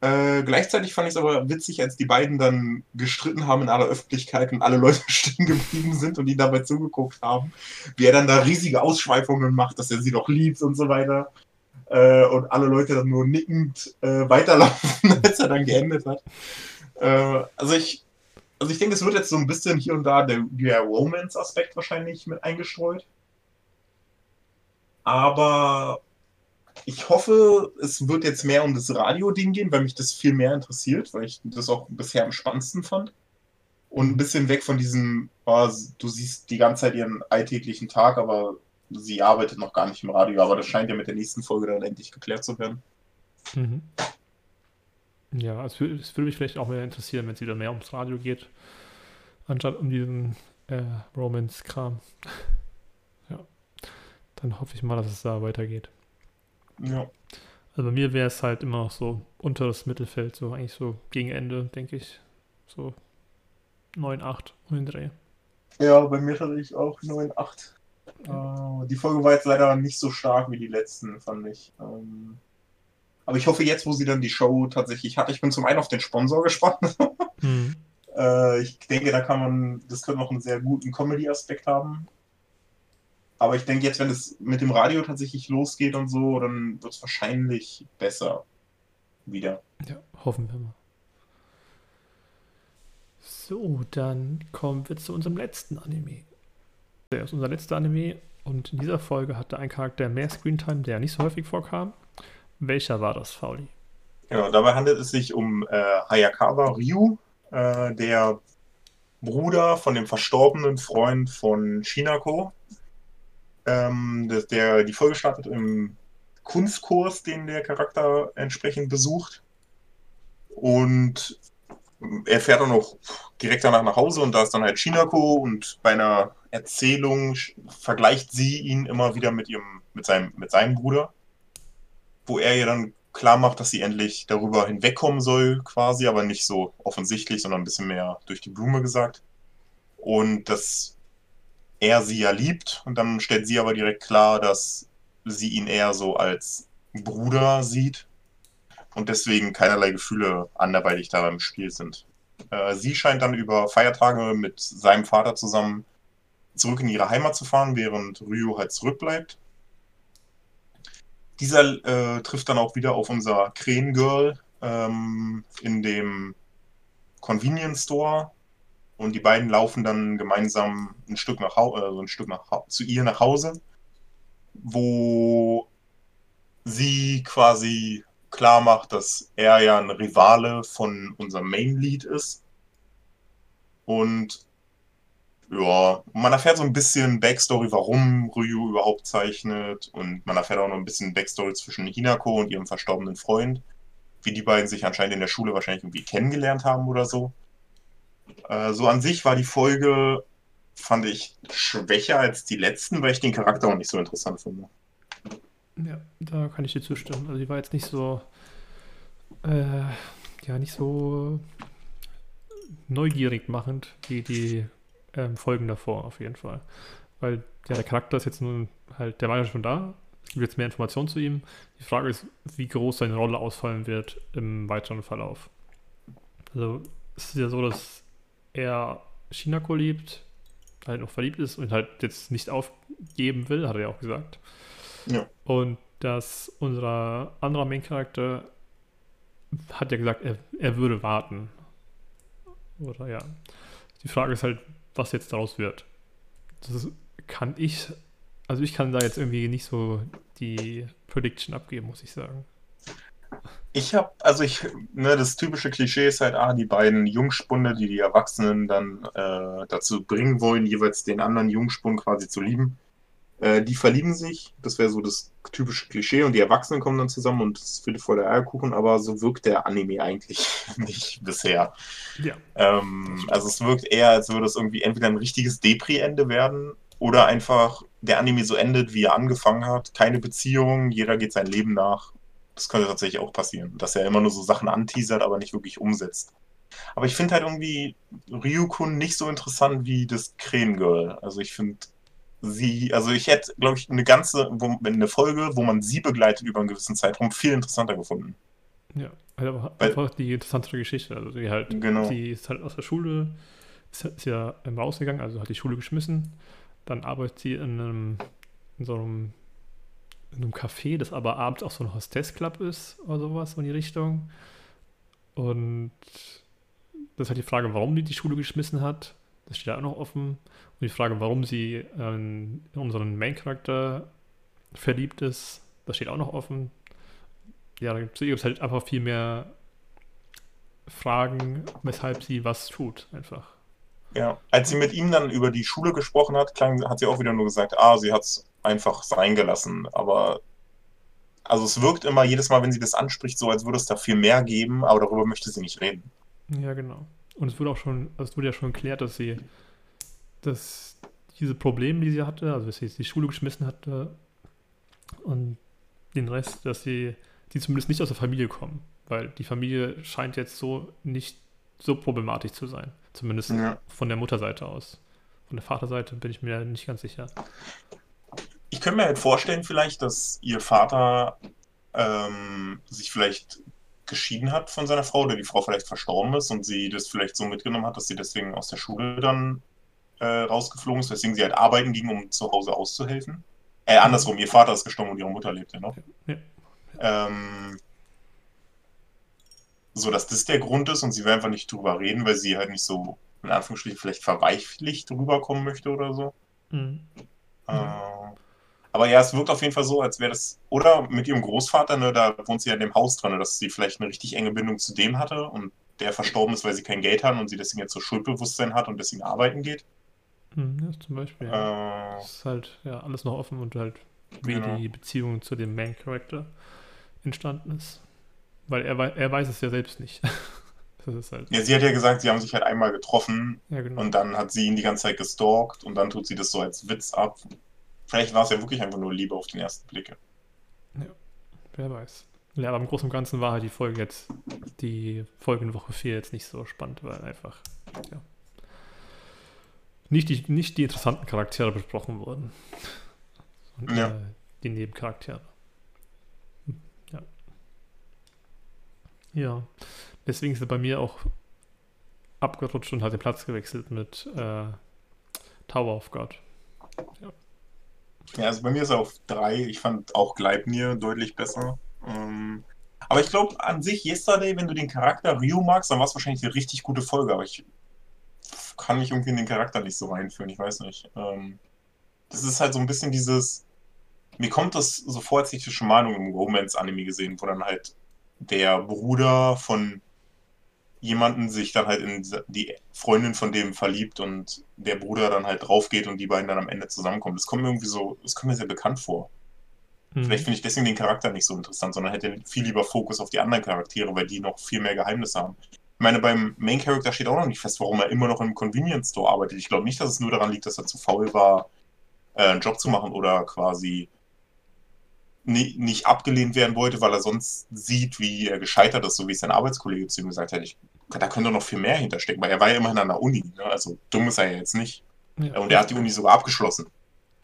Äh, gleichzeitig fand ich es aber witzig, als die beiden dann gestritten haben in aller Öffentlichkeit und alle Leute stehen geblieben sind und ihn dabei zugeguckt haben, wie er dann da riesige Ausschweifungen macht, dass er sie doch liebt und so weiter. Äh, und alle Leute dann nur nickend äh, weiterlaufen, als er dann geendet hat. Äh, also ich, also ich denke, es wird jetzt so ein bisschen hier und da der, der Romance-Aspekt wahrscheinlich mit eingestreut. Aber ich hoffe, es wird jetzt mehr um das Radio-Ding gehen, weil mich das viel mehr interessiert, weil ich das auch bisher am spannendsten fand. Und ein bisschen weg von diesem, oh, du siehst die ganze Zeit ihren alltäglichen Tag, aber sie arbeitet noch gar nicht im Radio. Aber das scheint ja mit der nächsten Folge dann endlich geklärt zu werden. Mhm. Ja, es würde, es würde mich vielleicht auch mehr interessieren, wenn es wieder mehr ums Radio geht, anstatt um diesen äh, Romance-Kram. ja. dann hoffe ich mal, dass es da weitergeht. Ja. Also bei mir wäre es halt immer noch so unteres Mittelfeld, so eigentlich so gegen Ende, denke ich. So 9, 8 um den Dreh. Ja, bei mir hatte ich auch 9, 8. Äh, die Folge war jetzt leider nicht so stark wie die letzten, fand ich. Ähm, aber ich hoffe jetzt, wo sie dann die Show tatsächlich hat, ich bin zum einen auf den Sponsor gespannt. Hm. Äh, ich denke, da kann man, das könnte noch einen sehr guten Comedy-Aspekt haben. Aber ich denke jetzt, wenn es mit dem Radio tatsächlich losgeht und so, dann wird es wahrscheinlich besser wieder. Ja, hoffen wir mal. So, dann kommen wir zu unserem letzten Anime. Der ist unser letzter Anime und in dieser Folge hatte ein Charakter mehr Screentime, der nicht so häufig vorkam. Welcher war das, Fauli? Ja, dabei handelt es sich um äh, Hayakawa Ryu, äh, der Bruder von dem verstorbenen Freund von Shinako. Ähm, der, der die Folge startet im Kunstkurs, den der Charakter entsprechend besucht. Und er fährt dann auch direkt danach nach Hause und da ist dann halt Shinako und bei einer Erzählung vergleicht sie ihn immer wieder mit ihrem, mit seinem, mit seinem Bruder, wo er ihr dann klar macht, dass sie endlich darüber hinwegkommen soll, quasi, aber nicht so offensichtlich, sondern ein bisschen mehr durch die Blume gesagt. Und dass er sie ja liebt und dann stellt sie aber direkt klar, dass sie ihn eher so als Bruder sieht und deswegen keinerlei Gefühle anderweitig da im Spiel sind. Äh, sie scheint dann über Feiertage mit seinem Vater zusammen zurück in ihre Heimat zu fahren, während Ryu halt zurückbleibt. Dieser äh, trifft dann auch wieder auf unser Krähen-Girl ähm, in dem Convenience Store und die beiden laufen dann gemeinsam ein Stück nach Hause, äh, ein Stück nach zu ihr nach Hause, wo sie quasi klar macht, dass er ja ein Rivale von unserem Main Lead ist. Und ja, man erfährt so ein bisschen Backstory, warum Ryu überhaupt zeichnet. Und man erfährt auch noch ein bisschen Backstory zwischen Hinako und ihrem verstorbenen Freund. Wie die beiden sich anscheinend in der Schule wahrscheinlich irgendwie kennengelernt haben oder so. Äh, so an sich war die Folge, fand ich, schwächer als die letzten, weil ich den Charakter auch nicht so interessant finde. Ja, da kann ich dir zustimmen. Also die war jetzt nicht so, äh, ja, nicht so neugierig machend wie die ähm, Folgen davor auf jeden Fall. Weil ja, der Charakter ist jetzt nun halt, der war ja schon da. Es gibt jetzt mehr Informationen zu ihm. Die Frage ist, wie groß seine Rolle ausfallen wird im weiteren Verlauf. Also es ist ja so, dass er Shinako liebt, halt noch verliebt ist und halt jetzt nicht aufgeben will, hat er ja auch gesagt. Ja. Und dass unser anderer Main-Charakter hat ja gesagt, er, er würde warten. Oder ja. Die Frage ist halt, was jetzt daraus wird. Das kann ich, also ich kann da jetzt irgendwie nicht so die Prediction abgeben, muss ich sagen. Ich habe, also ich, ne, das typische Klischee ist halt, ah, die beiden Jungspunde, die die Erwachsenen dann äh, dazu bringen wollen, jeweils den anderen Jungspund quasi zu lieben. Äh, die verlieben sich, das wäre so das typische Klischee und die Erwachsenen kommen dann zusammen und es wird voll der Eierkuchen, aber so wirkt der Anime eigentlich nicht bisher. Ja. Ähm, also es wirkt eher, als würde es irgendwie entweder ein richtiges Depri-Ende werden oder einfach der Anime so endet, wie er angefangen hat. Keine Beziehung, jeder geht sein Leben nach. Das könnte tatsächlich auch passieren, dass er immer nur so Sachen anteasert, aber nicht wirklich umsetzt. Aber ich finde halt irgendwie Ryukun nicht so interessant wie das Krähen-Girl. Also ich finde sie, also ich hätte, glaube ich, eine ganze, wo, eine Folge, wo man sie begleitet über einen gewissen Zeitraum, viel interessanter gefunden. Ja, also einfach die interessantere Geschichte. Also die halt, genau. die ist halt aus der Schule, ist, ist ja rausgegangen, also hat die Schule geschmissen. Dann arbeitet sie in einem, in so einem, in einem Café, das aber abends auch so ein Hostess-Club ist oder sowas in die Richtung. Und das ist halt die Frage, warum die die Schule geschmissen hat. Das steht auch noch offen. Und die Frage, warum sie ähm, in unseren Main-Charakter verliebt ist, das steht auch noch offen. Ja, da gibt es halt einfach viel mehr Fragen, weshalb sie was tut, einfach. Ja, als sie mit ihm dann über die Schule gesprochen hat, klang, hat sie auch wieder nur gesagt, ah, sie hat es einfach sein gelassen. Aber also es wirkt immer jedes Mal, wenn sie das anspricht, so als würde es da viel mehr geben, aber darüber möchte sie nicht reden. Ja, genau. Und es wurde auch schon, also es wurde ja schon geklärt, dass sie, dass diese Probleme, die sie hatte, also dass sie die Schule geschmissen hatte, Und den Rest, dass sie, die zumindest nicht aus der Familie kommen, weil die Familie scheint jetzt so nicht so problematisch zu sein. Zumindest Ja. von der Mutterseite aus. Von der Vaterseite bin ich mir nicht ganz sicher. Ich könnte mir halt vorstellen, vielleicht, dass ihr Vater ähm, sich vielleicht geschieden hat von seiner Frau oder die Frau vielleicht verstorben ist und sie das vielleicht so mitgenommen hat, dass sie deswegen aus der Schule dann äh, rausgeflogen ist, weswegen sie halt arbeiten ging, um zu Hause auszuhelfen. Äh, andersrum, ihr Vater ist gestorben und ihre Mutter lebt ja noch. Ja. Ähm, so, dass das der Grund ist und sie will einfach nicht drüber reden, weil sie halt nicht so, in Anführungsstrichen, vielleicht verweichlicht rüberkommen möchte oder so. Mhm. Äh, aber ja, es wirkt auf jeden Fall so, als wäre das, oder mit ihrem Großvater, ne, da wohnt sie ja in dem Haus dran, ne, dass sie vielleicht eine richtig enge Bindung zu dem hatte und der verstorben ist, weil sie kein Geld hat und sie deswegen jetzt so Schuldbewusstsein hat und deswegen arbeiten geht. Mhm, ja, zum Beispiel. Ja. Äh, Das ist halt ja alles noch offen und halt, wie Genau. die Beziehung zu dem Main Character entstanden ist. Weil er, wei- er weiß es ja selbst nicht. halt, ja, sie hat ja gesagt, sie haben sich halt einmal getroffen ja genau. und dann hat sie ihn die ganze Zeit gestalkt und dann tut sie das so als Witz ab. Vielleicht war es ja wirklich einfach nur Liebe auf den ersten Blick. Wer weiß. Ja, aber im Großen und Ganzen war halt die Folge jetzt, die Folge in Woche 4 jetzt nicht so spannend, weil einfach, ja, nicht die, nicht die interessanten Charaktere besprochen wurden. Und Ja. äh, die Nebencharaktere. Ja. Ja. Deswegen ist er bei mir auch abgerutscht und hat den Platz gewechselt mit äh, Tower of God. Ja, also bei mir ist er auf drei. Ich fand auch Gleipnir deutlich besser. Ähm, aber ich glaube an sich, Yesterday, wenn du den Charakter Ryu magst, dann war es wahrscheinlich eine richtig gute Folge. Aber ich kann mich irgendwie in den Charakter nicht so reinführen. Ich weiß nicht. Ähm, das ist halt so ein bisschen dieses. Mir kommt das so vor, als ich schon mal im Romance-Anime gesehen, wo dann halt der Bruder von jemanden sich dann halt in die Freundin von dem verliebt und der Bruder dann halt drauf geht und die beiden dann am Ende zusammenkommen. Das kommt mir irgendwie so, das kommt mir sehr bekannt vor. Mhm. Vielleicht finde ich deswegen den Charakter nicht so interessant, sondern hätte viel lieber Fokus auf die anderen Charaktere, weil die noch viel mehr Geheimnisse haben. Ich meine, beim Main Character steht auch noch nicht fest, warum er immer noch im Convenience Store arbeitet. Ich glaube nicht, dass es nur daran liegt, dass er zu faul war, äh, einen Job zu machen oder quasi nicht abgelehnt werden wollte, weil er sonst sieht, wie er gescheitert ist, so wie es sein Arbeitskollege zu ihm gesagt hat. Ich, da könnte noch viel mehr hinterstecken, weil er war ja immerhin an der Uni. Ne? Also dumm ist er ja jetzt nicht. Ja. Und er hat die Uni sogar abgeschlossen.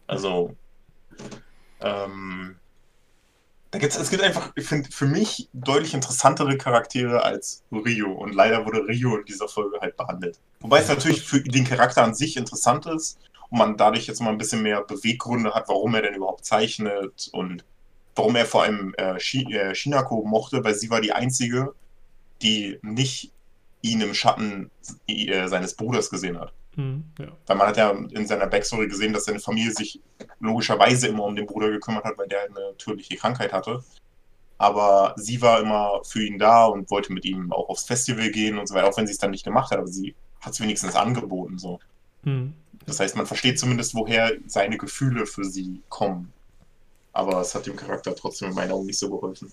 Also, ähm, da gibt's, es gibt einfach, ich finde, für mich deutlich interessantere Charaktere als Rio. Und leider wurde Rio in dieser Folge halt behandelt. Wobei es natürlich für den Charakter an sich interessant ist und man dadurch jetzt mal ein bisschen mehr Beweggründe hat, warum er denn überhaupt zeichnet und warum er vor allem äh, äh, Shinako mochte, weil sie war die einzige, die nicht ihn im Schatten äh, seines Bruders gesehen hat. Mhm, ja. Weil man hat ja in seiner Backstory gesehen, dass seine Familie sich logischerweise immer um den Bruder gekümmert hat, weil der eine natürliche Krankheit hatte. Aber sie war immer für ihn da und wollte mit ihm auch aufs Festival gehen und so weiter, auch wenn sie es dann nicht gemacht hat, aber sie hat es wenigstens angeboten. So. Mhm. Das heißt, man versteht zumindest, woher seine Gefühle für sie kommen. Aber es hat dem Charakter trotzdem in meinen Augen nicht so geholfen.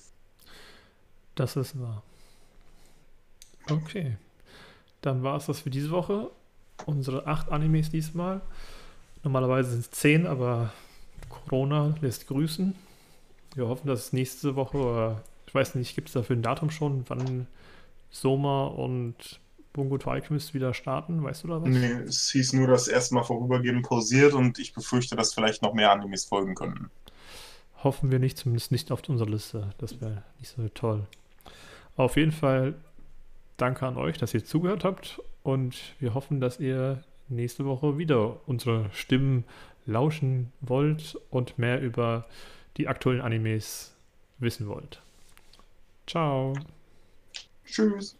Das ist wahr. Okay. Dann war es das für diese Woche. Unsere acht Animes diesmal. Normalerweise sind es zehn, aber Corona lässt grüßen. Wir hoffen, dass es nächste Woche, oder ich weiß nicht, gibt es dafür ein Datum schon, wann Soma und Bungo Alchemist wieder starten? Weißt du da was? Nee, es hieß nur, dass erstmal vorübergehend pausiert und ich befürchte, dass vielleicht noch mehr Animes folgen könnten. Hoffen wir nicht, zumindest nicht auf unserer Liste. Das wäre nicht so toll. Auf jeden Fall danke an euch, dass ihr zugehört habt und wir hoffen, dass ihr nächste Woche wieder unsere Stimmen lauschen wollt und mehr über die aktuellen Animes wissen wollt. Ciao. Tschüss.